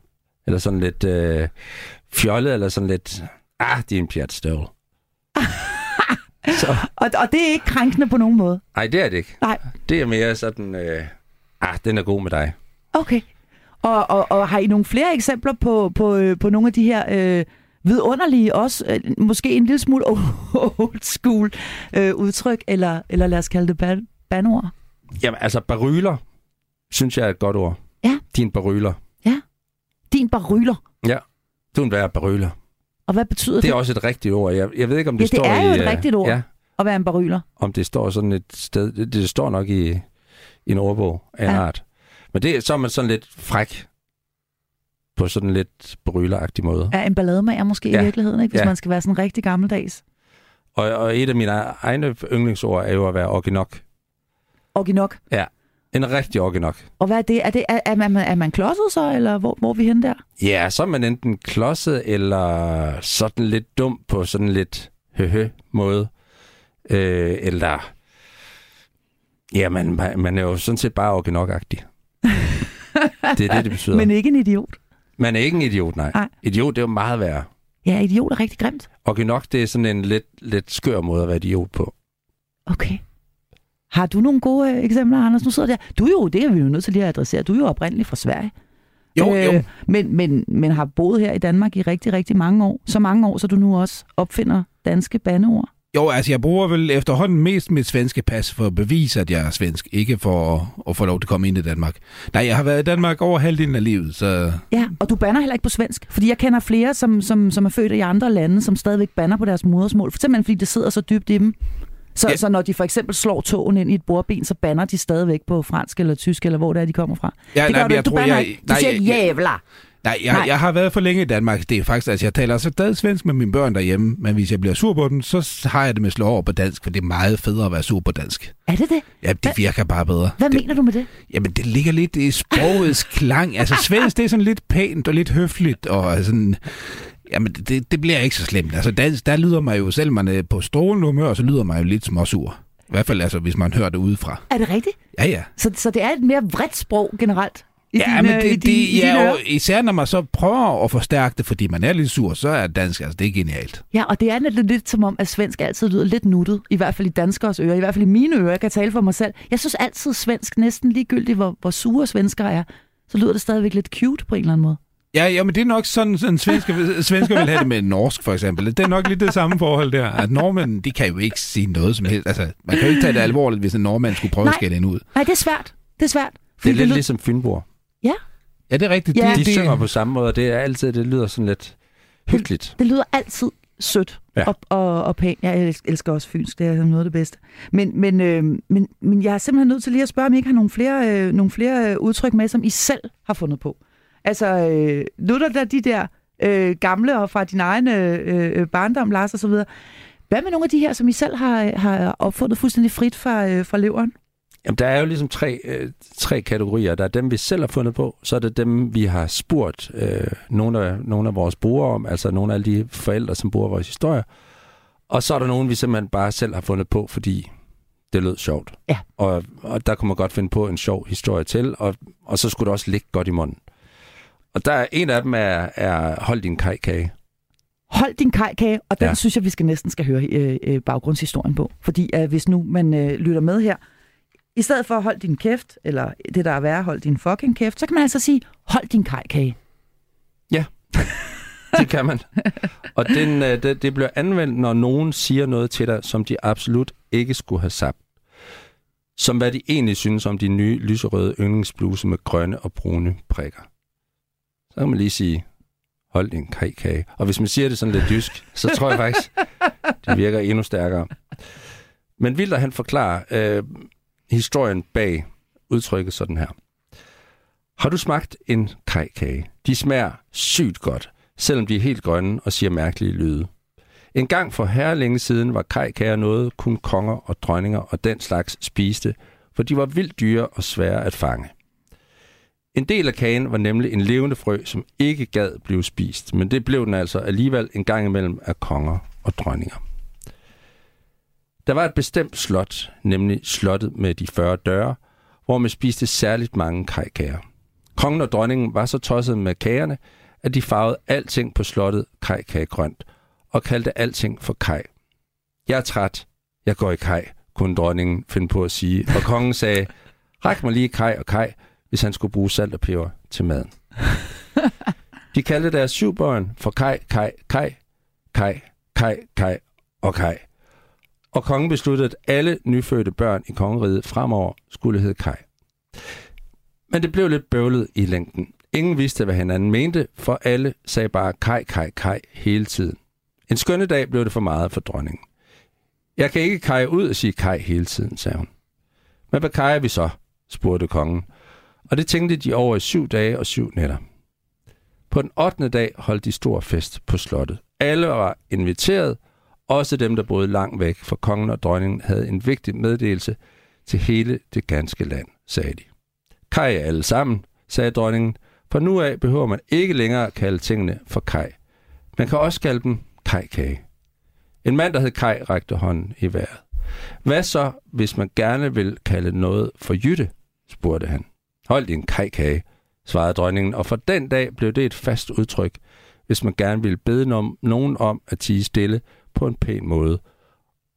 Eller sådan lidt øh, fjollet, eller sådan lidt... Ah, det er en pjatstøvl. *laughs* så, Og, og det er ikke krænkende på nogen måde. nej, det er det ikke. Nej. Det er mere sådan... Øh, ah, den er god med dig. Okay. Og, og, og har I nogle flere eksempler på, på, øh, på nogle af de her øh, vidunderlige, også øh, måske en lille smule old school øh, udtryk, eller, eller lad os kalde det ban- banord? Jamen, altså, baryler, synes jeg er et godt ord. Ja. Din baryler. Din baryler. Du er en værd baryler. Og hvad betyder det? Det er også et rigtigt ord. Jeg, jeg ved ikke, om det Ja, det står er jo i... et øh, rigtigt ord. Ja, At være en baryler. om det står sådan et sted. Det, det står nok i, i en ordbog af en Ja. art. Men det, så er man sådan lidt fræk på sådan lidt bryleragtig måde. Er en ballademager måske ja. Ja. i virkeligheden, ikke? hvis Ja. man skal være sådan rigtig gammeldags. Og, og et af mine egne yndlingsord er jo at være orginok. Orginok. En rigtig orginok. Og hvad er det? Er, det, er, er, man, er man klodset så, eller hvor, hvor er vi henne der? Ja, så er man enten klodset eller sådan lidt dum på sådan lidt høhø måde. Øh, eller... Ja, man, man man er jo sådan set bare orginokagtig. Det er det, det betyder. Men ikke en idiot. Man er ikke en idiot, nej. Nej. Idiot, det er jo meget værre. Ja, idiot er rigtig grimt. Orginok, det er sådan en lidt, lidt skør måde at være idiot på. Okay. Har du nogle gode øh, eksempler, Anders? Nu sidder der. Du er jo, det er vi jo nødt til lige at adressere, du er jo oprindeligt fra Sverige. Jo, Øh, jo. Men, men, men har boet her i Danmark i rigtig, rigtig mange år. Så mange år, så du nu også opfinder danske bandeord. Jo, altså jeg bruger vel efterhånden mest mit svenske pas for at bevise, at jeg er svensk, ikke for at, at få lov til at komme ind i Danmark. Nej, jeg har været i Danmark over halvdelen af livet, så Ja, og du banner heller ikke på svensk. Fordi jeg kender flere, som, som, som er født i andre lande, som stadigvæk banner på deres modersmål. For simpelthen fordi det sidder så dybt i dem. Så, ja. Så når de for eksempel slår tåen ind i et bordben, så banner de stadigvæk på fransk eller tysk, eller hvor det er, de kommer fra. Ja, det nej, gør du jeg ikke. Du tror, banner jeg- ikke. Du nej, siger jeg-. Nej, jeg, Nej. jeg har været for længe i Danmark. Det er faktisk, altså jeg taler stadig svensk med mine børn derhjemme, men hvis jeg bliver sur på dem, så har jeg det med at slå over på dansk, for det er meget federe at være sur på dansk. Er det det? Ja, det virker bare bedre. Hvad det, mener du med det? Jamen, det ligger lidt i sprogets *laughs* klang. Altså, svensk, det er sådan lidt pænt og lidt høfligt, og sådan... Jamen, det, det bliver ikke så slemt. Altså, dansk, der lyder man jo, selv man er på strålende humør, så lyder man jo lidt småsur. I hvert fald, altså, hvis man hører det udefra. Er det rigtigt? Ja, ja. Så, så det er et mere vredt sprog generelt? I ja, dine, men i det, dine, det, i dine ja, og især når man så prøver at forstærke det, fordi man er lidt sur, så er dansk, altså, det er genialt. Ja, og det er lidt, lidt som om, at svensk altid lyder lidt nuttet. I hvert fald i danskers ører. I hvert fald i mine ører. Jeg kan tale for mig selv. Jeg synes altid svensk, næsten ligegyldigt, hvor, hvor sure svensker er, så lyder det stadigvæk lidt cute på en eller anden måde. Ja, ja, men det er nok sådan, sådan svensker, *laughs* svensker vil have det med norsk, for eksempel. Det er nok lidt det samme forhold der. At nordmænd, de kan jo ikke sige noget som helst. Altså, man kan jo ikke tage det alvorligt, hvis en nordmand skulle prøve Nej. at skælde en ud. Nej, det er svært. Det er svært. Det er lidt lyder- ligesom Fynborg. Ja, det er rigtigt. Ja. Det, De det, synger på samme måde, og det er altid, det lyder sådan lidt hyggeligt. Det lyder altid sødt ja. Ja. og, og, og pænt. Jeg elsker, også fynsk, det er noget af det bedste. Men, men, øh, men, men jeg er simpelthen nødt til lige at spørge, om I ikke har nogle flere, øh, nogle flere øh, udtryk med, som I selv har fundet på. Altså, øh, nu er der der de der øh, gamle og fra din egen øh, øh, barndom, Lars og så videre. Hvad med nogle af de her, som I selv har, har opfundet fuldstændig frit fra, øh, fra leveren? Jamen, der er jo ligesom tre, øh, tre kategorier. Der er dem, vi selv har fundet på, så er det dem, vi har spurgt øh, nogle, af, nogle af vores brugere om, altså nogle af alle de forældre, som bruger vores historie. Og så er der nogen, vi simpelthen bare selv har fundet på, fordi det lød sjovt. Ja. Og, og der kunne man godt finde på en sjov historie til, og, og så skulle det også ligge godt i munden. Og der er en af dem er, er hold din kajkage. Hold din kajkage, og den ja. Synes jeg, vi skal næsten skal høre øh, øh, baggrundshistorien på. Fordi øh, hvis nu man øh, lytter med her, i stedet for hold din kæft, eller det der er værre, hold din fucking kæft, så kan man altså sige, hold din kajkage. *laughs* Det kan man. Og den, øh, det, det bliver anvendt, når nogen siger noget til dig, som de absolut ikke skulle have sagt. Som hvad de egentlig synes om de nye lyserøde yndlingsbluse med grønne og brune prikker. Så kan man lige sige, hold din kage. Og hvis man siger det sådan lidt jysk, så tror jeg faktisk, det virker endnu stærkere. Men Vilder han forklarer øh, historien bag udtrykket sådan her. Har du smagt en kajkage? De smager sygt godt, selvom de er helt grønne og siger mærkelige lyde. En gang for herre længe siden var kajkager noget, kun konger og dronninger og den slags spiste, for de var vildt dyre og svære at fange. En del af kagen var nemlig en levende frø, som ikke gad blive spist, men det blev den altså alligevel en gang imellem af konger og dronninger. Der var et bestemt slot, nemlig slottet med de 40 døre, hvor man spiste særligt mange kajkager. Kongen og dronningen var så tosset med kagerne, at de farvede alting på slottet kajkagegrønt og kaldte alting for kaj. Jeg er træt. Jeg går i kaj, kunne dronningen finde på at sige, og kongen sagde, ræk mig lige kaj og kaj, hvis han skulle bruge salt og peber til maden. *laughs* De kaldte deres syv børn for kaj, kaj, kaj, kaj, kaj, kaj og kaj. Og kongen besluttede, at alle nyfødte børn i kongeriget fremover skulle hedde Kai. Men det blev lidt bøvlet i længden. Ingen vidste, hvad hinanden mente, for alle sagde bare Kai, Kai, Kai hele tiden. En skønne dag blev det for meget for dronningen. Jeg kan ikke Kai ud og sige Kai hele tiden, sagde hun. Men hvad kajer vi så? spurgte kongen. Og det tænkte de over i syv dage og syv nætter. På den 8. dag holdt de stor fest på slottet. Alle var inviteret, også dem, der boede langt væk, fra kongen og dronningen havde en vigtig meddelelse til hele det ganske land, sagde de. Kaj alle sammen, sagde dronningen, for nu af behøver man ikke længere kalde tingene for kaj. Man kan også kalde dem kajkage. En mand, der hed Kaj, rækte hånden i vejret. Hvad så, hvis man gerne vil kalde noget for jytte? spurgte han. Hold din kajkage, svarede dronningen, og for den dag blev det et fast udtryk, hvis man gerne ville bede nogen om at tige stille på en pæn måde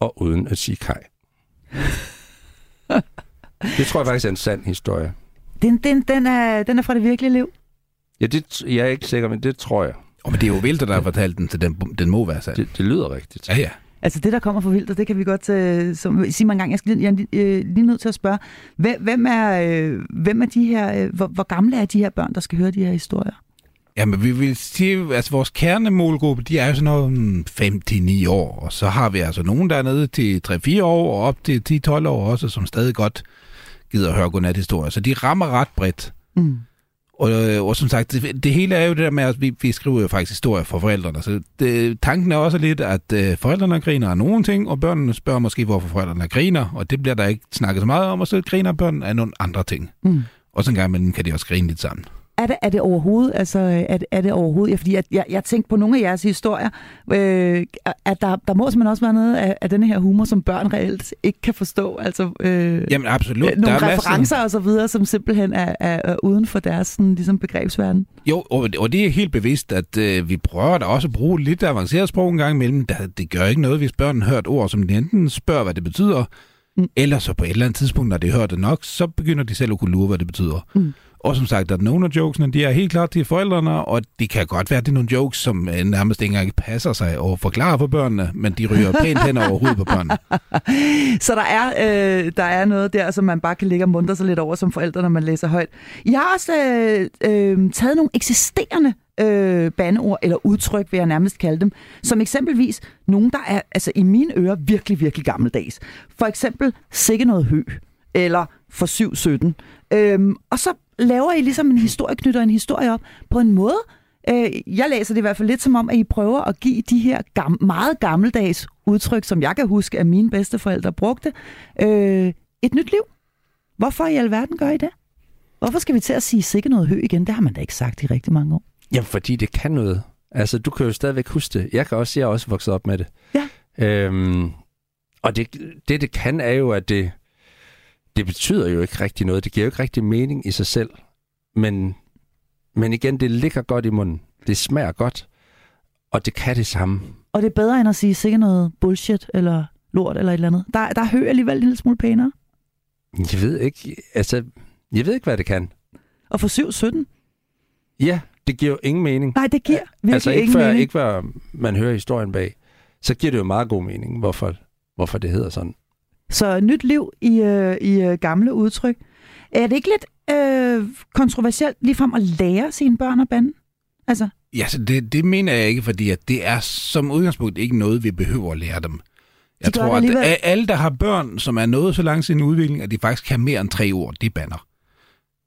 og uden at sige kaj. *laughs* det tror jeg faktisk er en sand historie. Den, den, den, er, den er fra det virkelige liv. Ja, det, jeg er ikke sikker, men det tror jeg. Oh, men det er jo Vilter, der har fortalt den, så den, den må være sand. Det, det lyder rigtigt. Ja, ja. Altså det, der kommer fra Vildt, det kan vi godt uh, som, sige mig en gang. Jeg skal lige, jeg er øh, lige nødt til at spørge, hvem, hvem, er, øh, hvem er de her, øh, hvor, hvor gamle er de her børn, der skal høre de her historier? Jamen, vi vil sige, altså vores kernemålgruppe, de er jo sådan noget 5-9 år, og så har vi altså nogen, der er nede til 3-4 år, og op til 10-12 år også, som stadig godt gider at høre godnathistorier. Så de rammer ret bredt. Mm. Og, øh, og som sagt, det, det hele er jo det der med, at vi, vi skriver jo faktisk historier for forældrene. Så det, tanken er også lidt, at øh, forældrene griner af nogle ting, og børnene spørger måske, hvorfor forældrene griner, og det bliver der ikke snakket så meget om, og så griner børnene af nogle andre ting. Mm. Og så en gang imellem kan de også grine lidt sammen. Er det, er det overhovedet, altså, er det, er det overhovedet, ja, fordi jeg, jeg, jeg tænkte på nogle af jeres historier, øh, at der, der må simpelthen også være noget af, af denne her humor, som børn reelt ikke kan forstå, altså øh, Jamen absolut. øh, nogle der er referencer og så videre, som simpelthen er, er, er uden for deres sådan, ligesom begrebsverden. Jo, og, og det er helt bevidst, at øh, vi prøver da også at bruge lidt avanceret sprog en gang imellem. Der, det gør ikke noget, hvis børn hører et ord, som de enten spørger, hvad det betyder, mm. eller så på et eller andet tidspunkt, når de hører det nok, så begynder de selv at kunne lure, hvad det betyder. Mm. Og som sagt, at nogle af jokesene, de er helt klart til forældrene, og det kan godt være, at det er nogle jokes, som øh, nærmest ikke engang passer sig og forklarer for børnene, men de ryger pænt hen over hovedet på børnene. *laughs* Så der er, øh, der er noget der, som man bare kan ligge og muntre sig lidt over som forældre, når man læser højt. Jeg har også øh, øh, taget nogle eksisterende øh, bandeord, eller udtryk, vil jeg nærmest kalde dem, som eksempelvis nogen, der er altså, i mine ører virkelig, virkelig gammeldags. For eksempel sikke noget hø, eller for 717. Øhm, og så laver I ligesom en historie, knytter en historie op på en måde, øh, jeg læser det i hvert fald lidt som om, at I prøver at give de her gam- meget gammeldags udtryk, som jeg kan huske, at mine bedsteforældre brugte, øh, et nyt liv. Hvorfor i alverden gør I det? Hvorfor skal vi til at sige sikke noget hø igen? Det har man da ikke sagt i rigtig mange år. Jamen, fordi det kan noget. Altså, du kan jo stadigvæk huske det. Jeg kan også, jeg er også vokset op med det. Ja. Øhm, og det, det, det kan, er jo, at det, det betyder jo ikke rigtig noget. Det giver jo ikke rigtig mening i sig selv. Men, men igen, det ligger godt i munden. Det smager godt. Og det kan det samme. Og det er bedre end at sige sikkert noget bullshit eller lort eller et eller andet. Der, der er hø alligevel en lille smule pænere. Jeg ved ikke, altså, jeg ved ikke, hvad det kan. Og for 7-17? Ja, det giver jo ingen mening. Nej, det giver virkelig altså ikke ingen før, mening. ikke før man hører historien bag, så giver det jo meget god mening, hvorfor, hvorfor det hedder sådan. Så nyt liv i, øh, i øh, gamle udtryk. Er det ikke lidt øh, kontroversielt ligefrem at lære sine børn at bande? Altså, Ja, så det, det mener jeg ikke, fordi at det er som udgangspunkt ikke noget, vi behøver at lære dem. Jeg det tror, at alle, der har børn, som er nået så langt i sin udvikling, at de faktisk kan mere end tre ord, de banner.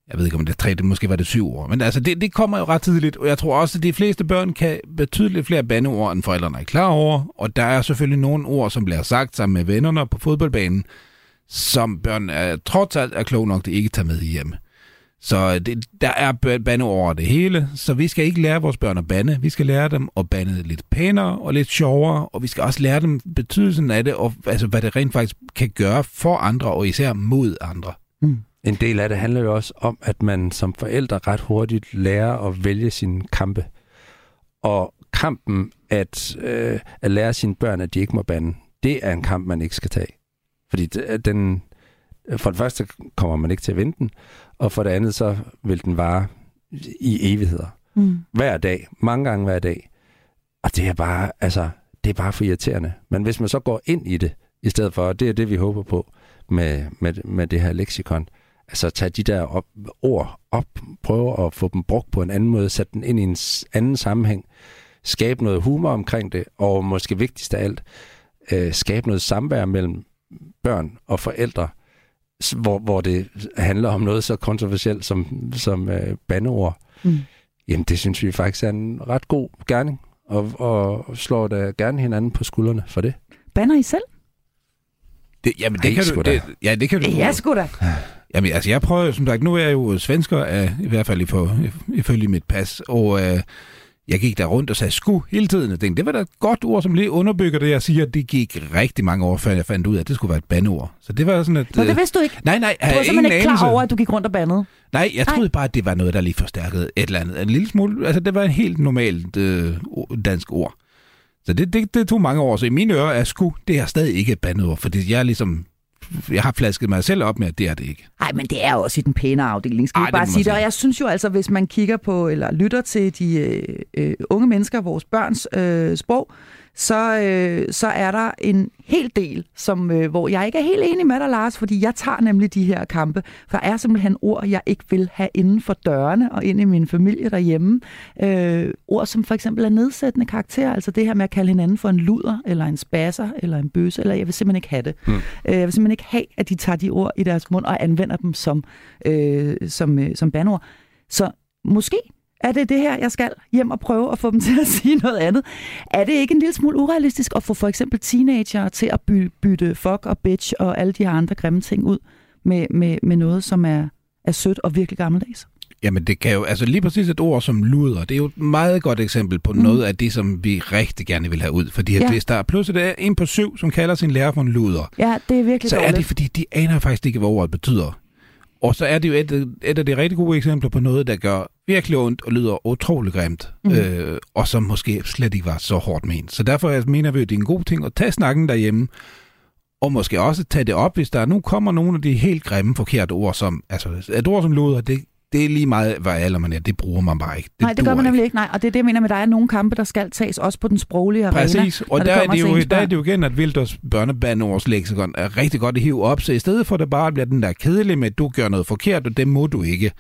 Jeg ved ikke, om det er tre, det måske var det syv år. Men altså, det, det kommer jo ret tidligt, og jeg tror også, at de fleste børn kan betydeligt flere bandeord, end forældrene er klar over. Og der er selvfølgelig nogle ord, som bliver sagt sammen med vennerne på fodboldbanen, som børn er, trods alt er klog nok, det ikke tager med hjem. Så det, der er bande over det hele, så vi skal ikke lære vores børn at bande. Vi skal lære dem at bande lidt pænere og lidt sjovere, og vi skal også lære dem betydelsen af det, og altså, hvad det rent faktisk kan gøre for andre, og især mod andre. Mm. En del af det handler jo også om, at man som forældre ret hurtigt lærer at vælge sine kampe. Og kampen at, øh, at lære sine børn, at de ikke må bande, det er en kamp, man ikke skal tage. Fordi det- den, for det første kommer man ikke til at vinde den, og for det andet så vil den vare i evigheder. mm. Hver dag, mange gange hver dag. Og det er bare, altså, det er bare for irriterende. Men hvis man så går ind i det, i stedet for, og det er det, vi håber på med, med, med det her leksikon, altså tage de der op, ord op, prøve at få dem brugt på en anden måde, sætte den ind i en anden sammenhæng, skabe noget humor omkring det, og måske vigtigst af alt, øh, skabe noget samvær mellem børn og forældre, hvor, hvor det handler om noget så kontroversielt som, som øh, bandeord. Mm. Jamen, det synes vi faktisk er en ret god gerning, og, og slår da gerne hinanden på skuldrene for det. Bander I selv? Det, jamen, Ej, det kan sgu du, da. det, ja, det kan du. Ja, sgu da. *laughs* Jamen, altså, jeg prøver, som sagt, nu er jeg jo svensker, af, i hvert fald ifå- ifølge mit pas, og øh, jeg gik der rundt og sagde sku hele tiden. Jeg tænkte, det var da et godt ord, som lige underbygger det, jeg siger. Det gik rigtig mange år, før jeg fandt ud af, at det skulle være et bandeord. Så det var sådan, at... Nå, øh, det vidste du ikke. Nej, nej, Du var simpelthen ikke klar over, at du gik rundt og bandede. Nej, jeg Nej. troede bare, at det var noget, der lige forstærkede et eller andet. En lille smule, altså det var et helt normalt øh, dansk ord. Så det, det, det tog mange år. Så i mine ører er sku, det er stadig ikke et bandeord, fordi jeg er ligesom... Jeg har flasket mig selv op med, at det er det ikke. Nej, men det er jo også i den pæne afdeling, skal Ej, vi bare sige det. Og jeg synes jo altså, hvis man kigger på, eller lytter til de øh, øh, unge mennesker, vores børns øh, sprog, så, øh, så er der en hel del, som, øh, hvor jeg ikke er helt enig med dig, Lars, fordi jeg tager nemlig de her kampe. For der er simpelthen ord, jeg ikke vil have inden for dørene og ind i min familie derhjemme. Øh, ord, som for eksempel er nedsættende karakter, altså det her med at kalde hinanden for en luder, eller en spasser, eller en bøsse, eller jeg vil simpelthen ikke have det. Hmm. Øh, Jeg vil simpelthen ikke have, at de tager de ord i deres mund og anvender dem som, øh, som, øh, som bandord. Så måske er det det her, jeg skal hjem og prøve at få dem *laughs* til at sige noget andet. Er det ikke en lille smule urealistisk at få for eksempel teenager til at by, bytte fuck og bitch og alle de her andre grimme ting ud med, med, med noget, som er, er sødt og virkelig gammeldags? Jamen det kan jo, altså lige præcis et ord som luder, det er jo et meget godt eksempel på mm. noget af det, som vi rigtig gerne vil have ud. Fordi at Ja. hvis der er pludselig er en på syv, som kalder sin lærer for en luder, Ja, det er virkelig så er dårligt. det fordi, de aner faktisk ikke, hvad ordet betyder. Og så er det jo et, et af de rigtig gode eksempler på noget, der gør virkelig ondt og lyder utrolig grimt, mm. øh, og som måske slet ikke var så hårdt ment. Så derfor altså, mener vi, at det er en god ting at tage snakken derhjemme, og måske også tage det op, hvis der nu kommer nogle af de helt grimme, forkerte ord, som, altså et ord som luder, det, det er lige meget, hvad alder man er, det bruger man bare ikke. Det Nej, det gør man nemlig ikke. Nej, og det er det, jeg mener med, der er nogle kampe, der skal tages også på den sproglige arena. Præcis, og der er, kommer det jo, der er det jo igen, at Wilders børnebandeords leksikon er rigtig godt at hive op, så i stedet for at det bare bliver den der kedelige med, at du gør noget forkert, og det må du ikke,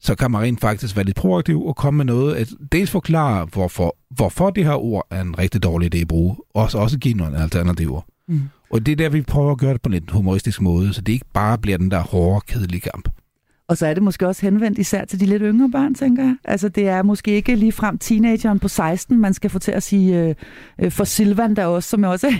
så kan man rent faktisk være lidt proaktiv og komme med noget, at dels forklare, hvorfor, hvorfor det her ord er en rigtig dårlig idé at bruge, og så også give nogle alternativer. Mm. Og det er der, vi prøver at gøre det på en lidt humoristisk måde, så det ikke bare bliver den der hårde, kedelige kamp. Og så er det måske også henvendt især til de lidt yngre børn, tænker jeg. Altså det er måske ikke lige frem teenageren på 16, man skal få til at sige øh, øh for Silvan der også, som er også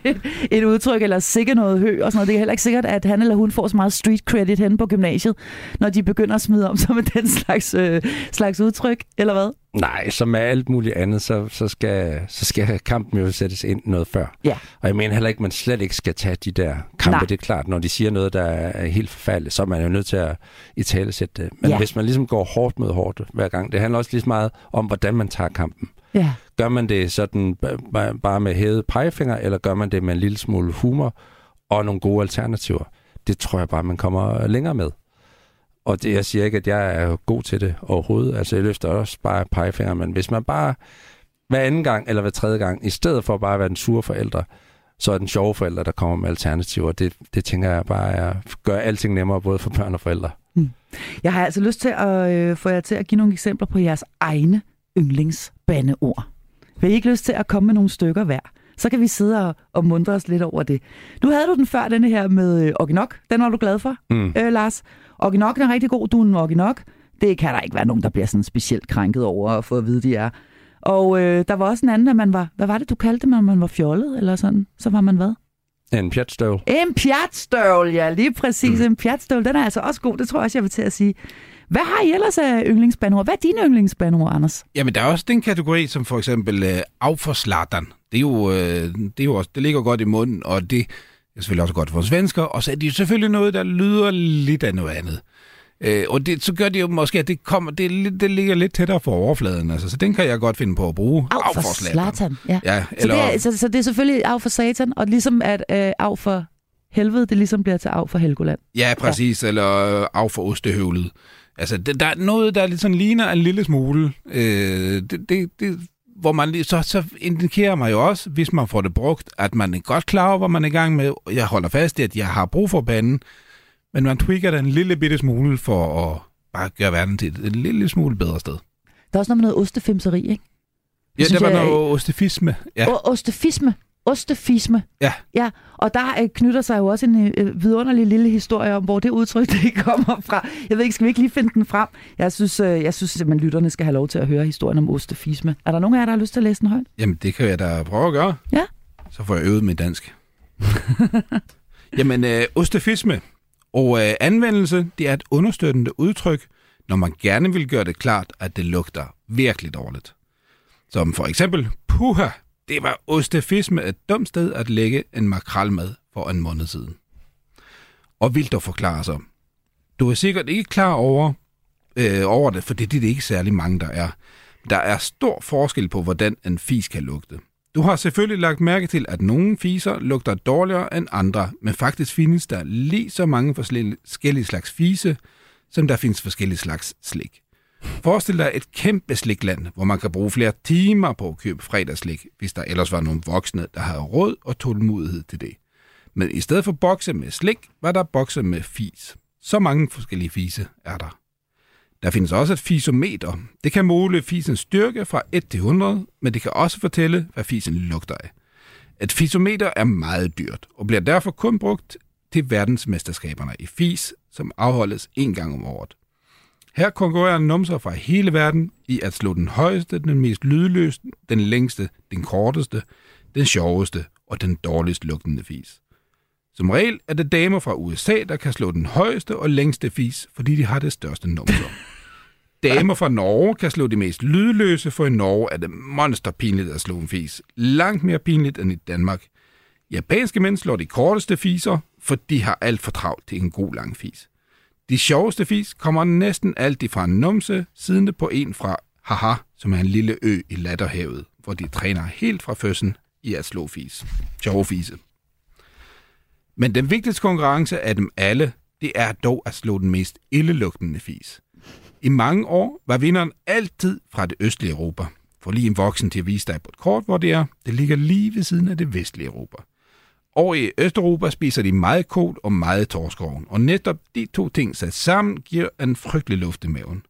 *laughs* et udtryk, eller sikke noget hø og sådan noget. Det er heller ikke sikkert, at han eller hun får så meget street credit hen på gymnasiet, når de begynder at smide om sig med den slags, øh, slags udtryk, eller hvad? Nej, som med alt muligt andet, så, så, skal, så skal kampen jo sættes ind noget før. Ja. Og jeg mener heller ikke, at man slet ikke skal tage de der kampe. Nej. Det er klart, når de siger noget, der er helt forfærdeligt, så er man jo nødt til at i tale sætte det. Men Ja. hvis man ligesom går hårdt mod hårdt hver gang, det handler også lige så meget om, hvordan man tager kampen. Ja. Gør man det sådan ba- ba- bare med hævet pegefinger, eller gør man det med en lille smule humor og nogle gode alternativer? Det tror jeg bare, man kommer længere med. Og det, jeg siger ikke, at jeg er god til det overhovedet. Altså, jeg løfter også bare pegefinger, men hvis man bare hver anden gang eller hver tredje gang, i stedet for bare at være den sure forældre, så er den sjove forældre, der kommer med alternativer. Det, det tænker jeg bare er, gør alting nemmere, både for børn og forældre. Jeg har altså lyst til at øh, få jer til at give nogle eksempler på jeres egne yndlingsbandeord. Vil I ikke lyst til at komme med nogle stykker hver? Så kan vi sidde og, og mundre os lidt over det. Nu havde du den før, denne her med øh, Oginok. Den var du glad for, Mm. øh, Lars. Oginok er rigtig god. Du er en Oginok. Det kan der ikke være nogen, der bliver sådan specielt krænket over at få at vide, de er. Og øh, der var også en anden, at man var... Hvad var det, du kaldte det, når man var fjollet? Eller sådan? Så var man hvad? En pjatstøv. En pjatstøvl, ja, lige præcis. Mm. En pjatstøvl, den er altså også god. Det tror jeg også, jeg vil til at sige. Hvad har I ellers af yndlingsbandord? Hvad er dine yndlingsbandord, Anders? Jamen, der er også den kategori, som for eksempel øh, afforslatteren. Det er jo, øh, det er jo også, det ligger godt i munden, og det er selvfølgelig også godt for svensker. Og så er det jo selvfølgelig noget, der lyder lidt af noget andet. Øh, og det, så gør det jo måske, at det, kommer, det, det ligger lidt tættere for overfladen. Altså, så den kan jeg godt finde på at bruge. Af for. Slatan. Ja. Ja, Så, eller, det er, så, så det er selvfølgelig af for satan, og ligesom at øh, af for helvede, det ligesom bliver til af for Helgoland. ja, præcis. Ja. Eller øh, af for ostehøvlet. Altså, det, der er noget, der lidt sådan ligner en lille smule. Øh, det, det, det, hvor man så, så indikerer mig jo også, hvis man får det brugt, at man er godt klar over, hvad man er i gang med. Jeg holder fast i, at jeg har brug for banen, men man tweaker den en lille bitte smule for at bare gøre verden til et, et lille smule bedre sted. Der er også noget med noget ostefimseri, ikke? Ja, synes der var jeg- noget ostefisme. Ja. Ja. Ostefisme. Ostefisme. Ja. Ja, og der øh, knytter sig jo også en øh, vidunderlig lille historie om, hvor det udtryk *laughs* det kommer fra. Jeg ved ikke, skal vi ikke lige finde den frem? Jeg synes, øh, jeg synes at lytterne skal have lov til at høre historien om ostefisme. Er der nogen af jer, der har lyst til at læse den højt? Jamen, det kan jeg da prøve at gøre. Ja. Så får jeg øvet med dansk. *laughs* Jamen, øh, ostefisme og øh, anvendelse, det er et understøttende udtryk, når man gerne vil gøre det klart, at det lugter virkelig dårligt. Som for eksempel, puha, det var ostefisme et dumt sted at lægge en makrelmad for en måned siden. Og vil du forklare sig. Du er sikkert ikke klar over, øh, over det, for det er det ikke særlig mange, der er. Der er stor forskel på, hvordan en fis kan lugte. Du har selvfølgelig lagt mærke til, at nogle fiser lugter dårligere end andre, men faktisk findes der lige så mange forskellige slags fise, som der findes forskellige slags slik. Forestil dig et kæmpe slikland, hvor man kan bruge flere timer på at købe fredagslik, hvis der ellers var nogle voksne, der havde råd og tålmodighed til det. Men i stedet for bokse med slik, var der bokse med fis. Så mange forskellige fise er der. Der findes også et fisometer. Det kan måle fisens styrke fra 1 til 100, men det kan også fortælle, hvad fisen lugter af. Et fisometer er meget dyrt, og bliver derfor kun brugt til verdensmesterskaberne i fis, som afholdes en gang om året. Her konkurrerer numser fra hele verden i at slå den højeste, den mest lydløse, den længste, den korteste, den sjoveste og den dårligst lugtende fis. Som regel er det damer fra USA, der kan slå den højeste og længste fis, fordi de har det største numser. *laughs* Damer fra Norge kan slå de mest lydløse, for i Norge er det monsterpinligt at slå en fis. Langt mere pinligt end i Danmark. Japanske mænd slår de korteste fiser, for de har alt for travlt til en god lang fis. De sjoveste fis kommer næsten altid fra en numse, siddende på en fra Haha, som er en lille ø i Latterhavet, hvor de træner helt fra fødslen i at slå fis. Sjove fise. Men den vigtigste konkurrence af dem alle, det er dog at slå den mest ildelugtende fis. I mange år var vinderen altid fra det østlige Europa. For lige en voksen til at vise dig på et kort, hvor det er. Det ligger lige ved siden af det vestlige Europa. Og i Østeuropa spiser de meget kål og meget torskoven, Og netop de to ting sat sammen giver en frygtelig luft i maven.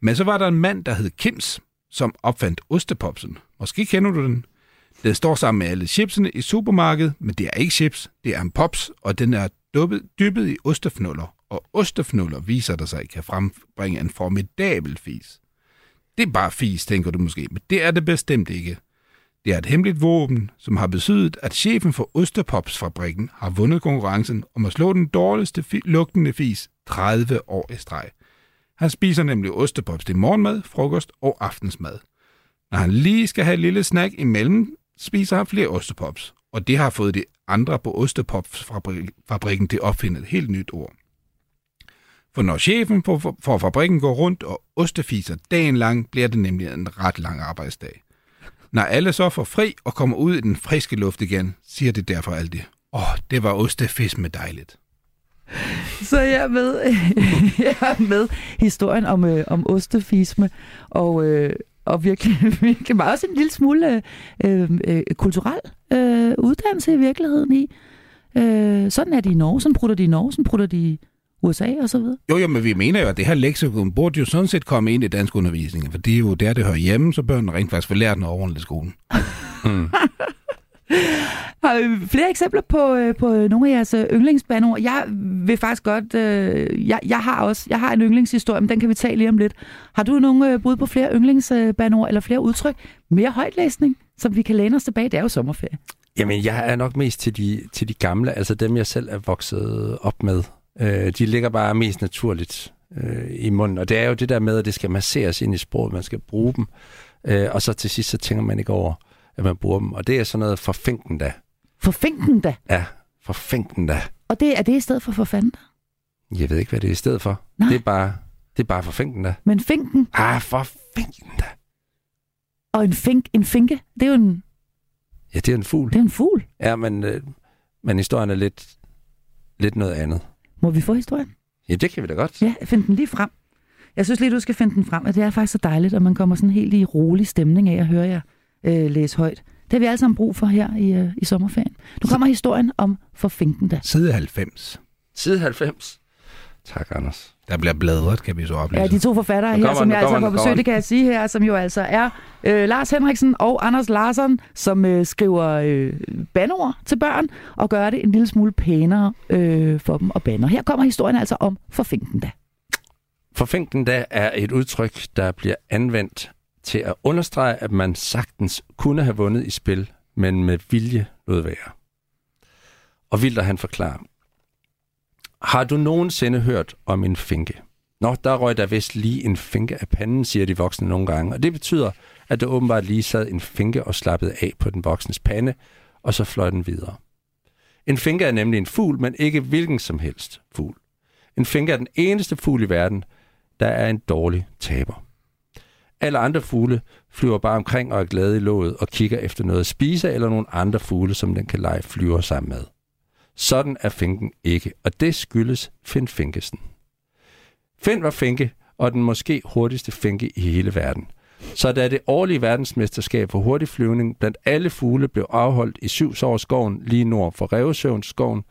Men så var der en mand, der hed Kims, som opfandt ostepopsen. Måske kender du den. Den står sammen med alle chipsene i supermarkedet, men det er ikke chips, det er en pops, og den er dyppet, dyppet i ostefnuller. Og ostefnuller viser der sig kan frembringe en formidabel fis. Det er bare fis, tænker du måske, men det er det bestemt ikke. Det er et hemmeligt våben, som har betydet, at chefen for Ostepops-fabrikken har vundet konkurrencen om at slå den dårligste fi- lugtende fis 30 år i streg. Han spiser nemlig ostepops til morgenmad, frokost og aftensmad. Når han lige skal have et lille snack imellem, spiser han flere ostepops. Og det har fået de andre på Ostepopsfabrikken til at opfinde et helt nyt ord. For når chefen for fabrikken går rundt og ostefiser dagen lang, bliver det nemlig en ret lang arbejdsdag. Når alle så får fri og kommer ud i den friske luft igen, siger det derfor altid, åh, oh, det var ostefisk med dejligt. Så jeg er med, *laughs* jeg er med historien om, øh, om ostefisme, og, øh, og virkelig, *laughs* virkelig meget også en lille smule øh, øh, kulturel øh, uddannelse i virkeligheden i. Øh, sådan er de i Norge, sådan prutter de i Norge, sådan prutter de i USA og så videre. Jo, jo, men vi mener jo, at det her leksikon burde jo sådan set komme ind i dansk undervisning, for det er jo der, det hører hjemme, så børnene rent faktisk får lært noget ordentligt i skolen. mm. *laughs* Har vi flere eksempler på, øh, på nogle af jeres øh, yndlingsbanord? Jeg vil faktisk godt... Øh, jeg, jeg, har også jeg har en yndlingshistorie, men den kan vi tage lige om lidt. Har du nogle bud på flere yndlingsbanord eller flere udtryk? Mere højtlæsning, som vi kan læne os tilbage? Det er jo sommerferie. Jamen, jeg er nok mest til de, til de gamle, altså dem, jeg selv er vokset op med. Øh, de ligger bare mest naturligt øh, i munden. Og det er jo det der med, at det skal masseres ind i sproget, man skal bruge dem. Øh, og så til sidst, så tænker man ikke over, at man bruger dem. Og det er sådan noget forfænken da. Forfænken da? Ja, forfænken da. Og det, er det i stedet for forfanden? Jeg ved ikke, hvad det er i stedet for. Nej. Det er bare, det er bare forfænken da. Men finken? Ah, forfænken da. Og en fink, en finke, det er jo en... Ja, det er en fugl. Det er en fugl. Ja, men, øh, men historien er lidt, lidt noget andet. Må vi få historien? Ja, det kan vi da godt. Ja, find den lige frem. Jeg synes lige, du skal finde den frem, at det er faktisk så dejligt, at man kommer sådan helt i rolig stemning af at høre jer øh, læse højt. Det har vi alle sammen brug for her i, øh, i sommerferien. Nu kommer historien om Forfinken da. Side 90. Side 90. Tak, Anders. Der bliver bladret, kan vi så oplyse. Ja, de to forfattere her, som jeg altså har på besøg, det kan jeg sige her, som jo altså er øh, Lars Henriksen og Anders Larsen, som øh, skriver øh, bandord til børn og gør det en lille smule pænere øh, for dem at bande. Her kommer historien altså om Forfinken da. Forfinken da er et udtryk, der bliver anvendt til at understrege, at man sagtens kunne have vundet i spil, men med vilje lod være. Og Vilder han forklarer, har du nogensinde hørt om en finke? Nå, der røg der vist lige en finke af panden, siger de voksne nogle gange. Og det betyder, at der åbenbart lige sad en finke og slappede af på den voksnes pande, og så fløj den videre. En finke er nemlig en fugl, men ikke hvilken som helst fugl. En finke er den eneste fugl i verden, der er en dårlig taber. Alle andre fugle flyver bare omkring og er glade i låget og kigger efter noget at spise eller nogle andre fugle, som den kan lege flyver sammen med. Sådan er finken ikke, og det skyldes Finn Finkesen. Finn var finke, og den måske hurtigste finke i hele verden. Så da det årlige verdensmesterskab for hurtig flyvning blandt alle fugle blev afholdt i Syvsårsskoven lige nord for Revesøvnsskoven,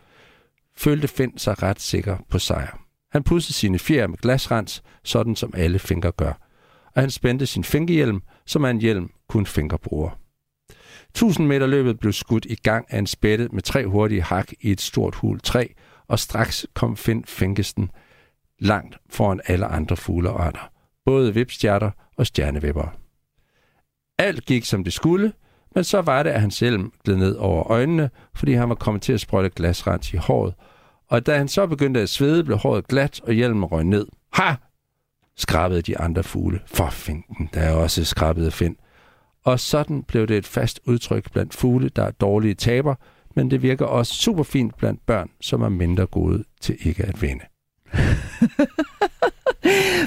følte Finn sig ret sikker på sejr. Han pudsede sine fjer med glasrens, sådan som alle finker gør. Og han spændte sin finkehjelm, som er en hjelm, kun finker bruger. 1000 meter løbet blev skudt i gang af en spætte med tre hurtige hak i et stort hul træ, og straks kom Finn Finkesten langt foran alle andre fuglearter, både vipstjerter og stjernevipper. Alt gik som det skulle, men så var det, at han selv gled ned over øjnene, fordi han var kommet til at sprøjte glasrens i håret, og da han så begyndte at svede, blev håret glat, og hjelmen røg ned. Ha! skrabede de andre fugle. For finken, der er også skrabede find. Og sådan blev det et fast udtryk blandt fugle, der er dårlige taber, men det virker også super fint blandt børn, som er mindre gode til ikke at vinde. *laughs*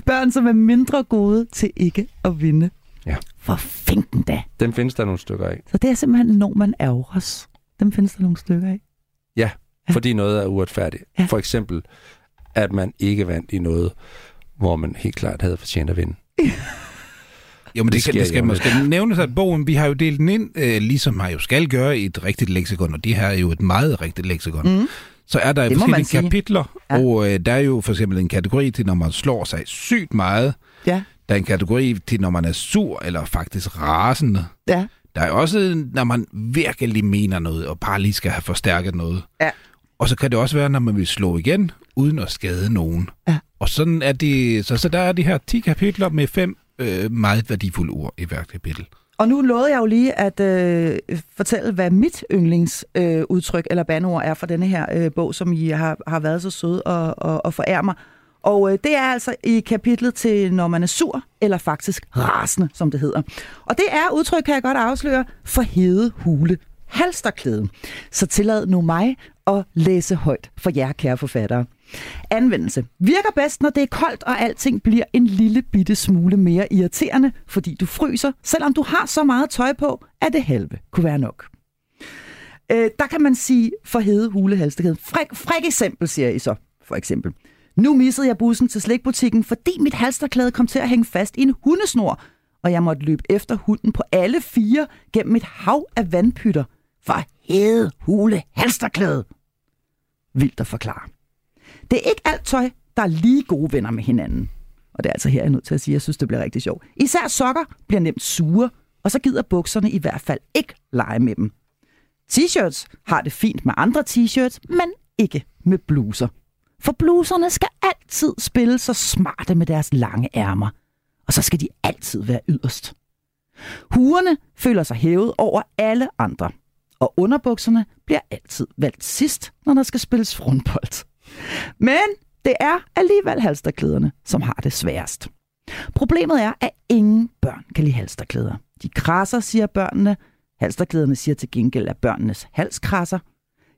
børn, som er mindre gode til ikke at vinde. Ja. For finken da. Dem findes der nogle stykker af. Så det er simpelthen, når man os. Dem findes der nogle stykker af. Ja, ja. fordi noget er uretfærdigt. Ja. For eksempel, at man ikke vandt i noget, hvor man helt klart havde fortjent at vinde. *laughs* Jo, men det, det, skal, det skal måske nævnes, at bogen, vi har jo delt den ind, øh, ligesom man jo skal gøre i et rigtigt leksikon, og det her er jo et meget rigtigt leksikon. Mm. Så er der det forskellige kapitler, ja. og øh, der er jo for eksempel en kategori til, når man slår sig sygt meget. Ja. Der er en kategori til, når man er sur eller faktisk rasende. Ja. Der er også, når man virkelig mener noget, og bare lige skal have forstærket noget. Ja. Og så kan det også være, når man vil slå igen, uden at skade nogen. Ja. Og sådan er det, så, så der er de her 10 kapitler med fem øh, meget værdifulde ord i hvert kapitel. Og nu lovede jeg jo lige at øh, fortælle, hvad mit yndlingsudtryk øh, eller banord er for denne her øh, bog, som I har, har været så søde og, og, og forære mig. Og øh, det er altså i kapitlet til, når man er sur, eller faktisk rasende, som det hedder. Og det er udtryk, kan jeg godt afsløre, for hede hule halsterklæde. Så tillad nu mig at læse højt for jer, kære forfattere. Anvendelse. Virker bedst, når det er koldt, og alting bliver en lille bitte smule mere irriterende, fordi du fryser, selvom du har så meget tøj på, at det halve kunne være nok. Øh, der kan man sige for hede hulehalsterklæde. Fræk, fræk eksempel, siger I så, for eksempel. Nu missede jeg bussen til slikbutikken, fordi mit halsterklæde kom til at hænge fast i en hundesnor, og jeg måtte løbe efter hunden på alle fire gennem et hav af vandpytter. For hede hule halsterklæde. Vildt at forklare. Det er ikke alt tøj, der er lige gode venner med hinanden. Og det er altså her, jeg er nødt til at sige, at jeg synes, det bliver rigtig sjovt. Især sokker bliver nemt sure, og så gider bukserne i hvert fald ikke lege med dem. T-shirts har det fint med andre t-shirts, men ikke med bluser. For bluserne skal altid spille så smarte med deres lange ærmer. Og så skal de altid være yderst. Huerne føler sig hævet over alle andre. Og underbukserne bliver altid valgt sidst, når der skal spilles rundbold. Men det er alligevel halsterklæderne, som har det sværest. Problemet er, at ingen børn kan lide halsterklæder. De krasser, siger børnene. Halsterklæderne siger til gengæld, at børnenes hals krasser.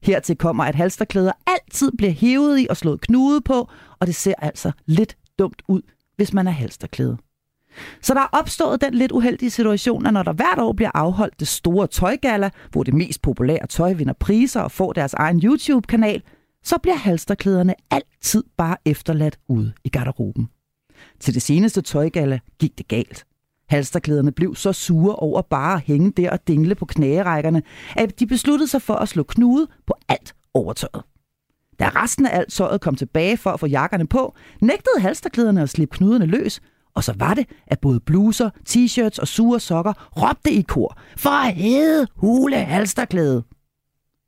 Hertil kommer, at halsterklæder altid bliver hævet i og slået knude på, og det ser altså lidt dumt ud, hvis man er halsterklæde. Så der er opstået den lidt uheldige situation, at når der hvert år bliver afholdt det store tøjgala, hvor det mest populære tøj vinder priser og får deres egen YouTube-kanal, så bliver halsterklæderne altid bare efterladt ude i garderoben. Til det seneste tøjgala gik det galt. Halsterklæderne blev så sure over bare at hænge der og dingle på knærækkerne, at de besluttede sig for at slå knude på alt overtøjet. Da resten af alt tøjet kom tilbage for at få jakkerne på, nægtede halsterklæderne at slippe knuderne løs, og så var det, at både bluser, t-shirts og sure sokker råbte i kor, for at hede hule halsterklæde.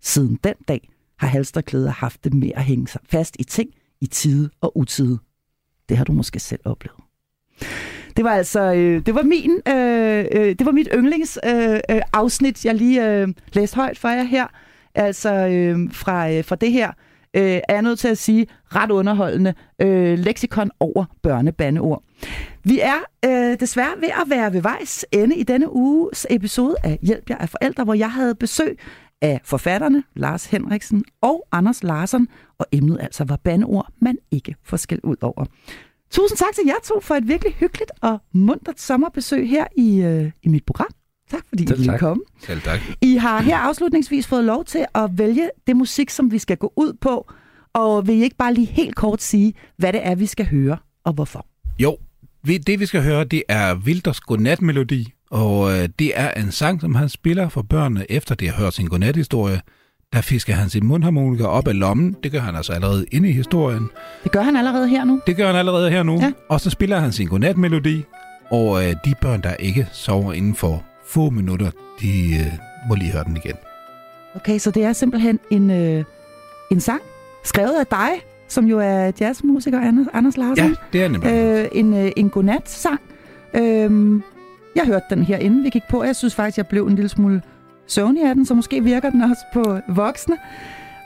Siden den dag har halsterklæder haft det med at hænge sig fast i ting i tide og utide. Det har du måske selv oplevet. Det var altså, øh, det var min, øh, øh, det var mit yndlings øh, øh, afsnit, jeg lige øh, læste højt for jer her. Altså øh, fra, øh, fra det her øh, er jeg nødt til at sige, ret underholdende øh, leksikon over børnebandeord. Vi er øh, desværre ved at være ved vejs ende i denne uges episode af Hjælp jer af forældre, hvor jeg havde besøg af forfatterne Lars Henriksen og Anders Larsen, og emnet altså var bandeord, man ikke får skæld ud over. Tusind tak til jer to for et virkelig hyggeligt og muntert sommerbesøg her i, øh, i mit program. Tak fordi I ville komme. Selv tak. I har her afslutningsvis fået lov til at vælge det musik, som vi skal gå ud på. Og vil I ikke bare lige helt kort sige, hvad det er, vi skal høre og hvorfor? Jo, det vi skal høre, det er Wilders godnatmelodi, og øh, det er en sang, som han spiller for børnene, efter de har hørt sin godnathistorie. Der fisker han sin mundharmonika op af lommen. Det gør han altså allerede inde i historien. Det gør han allerede her nu. Det gør han allerede her nu. Ja. Og så spiller han sin godnatmelodi, og øh, de børn, der ikke sover inden for få minutter, de øh, må lige høre den igen. Okay, så det er simpelthen en, øh, en sang, skrevet af dig, som jo er jazzmusiker Anders, Anders Larsen. Ja, det er nemlig. øh, en, øh, en godnat-sang. Øhm, jeg hørte den her inden vi gik på. Jeg synes faktisk, jeg blev en lille smule søvnig af den, så måske virker den også på voksne.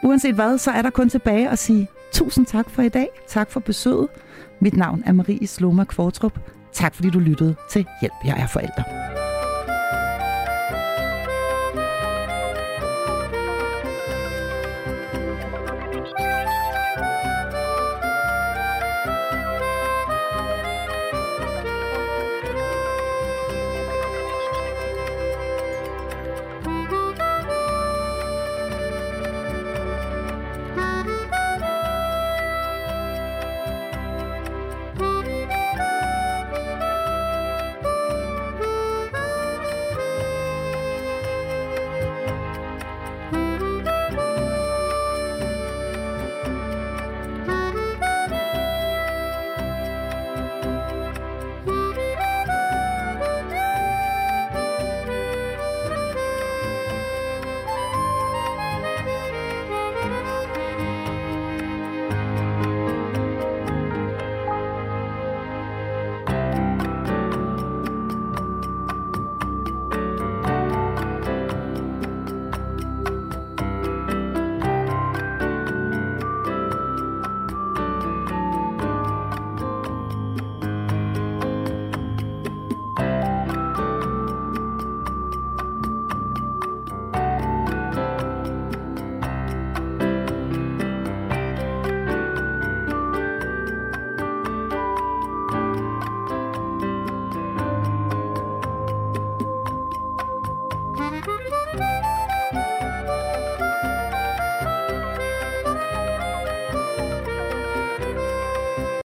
Uanset hvad, så er der kun tilbage at sige tusind tak for i dag. Tak for besøget. Mit navn er Marie Sloma Kvartrup. Tak fordi du lyttede til Hjælp, jeg er forældre.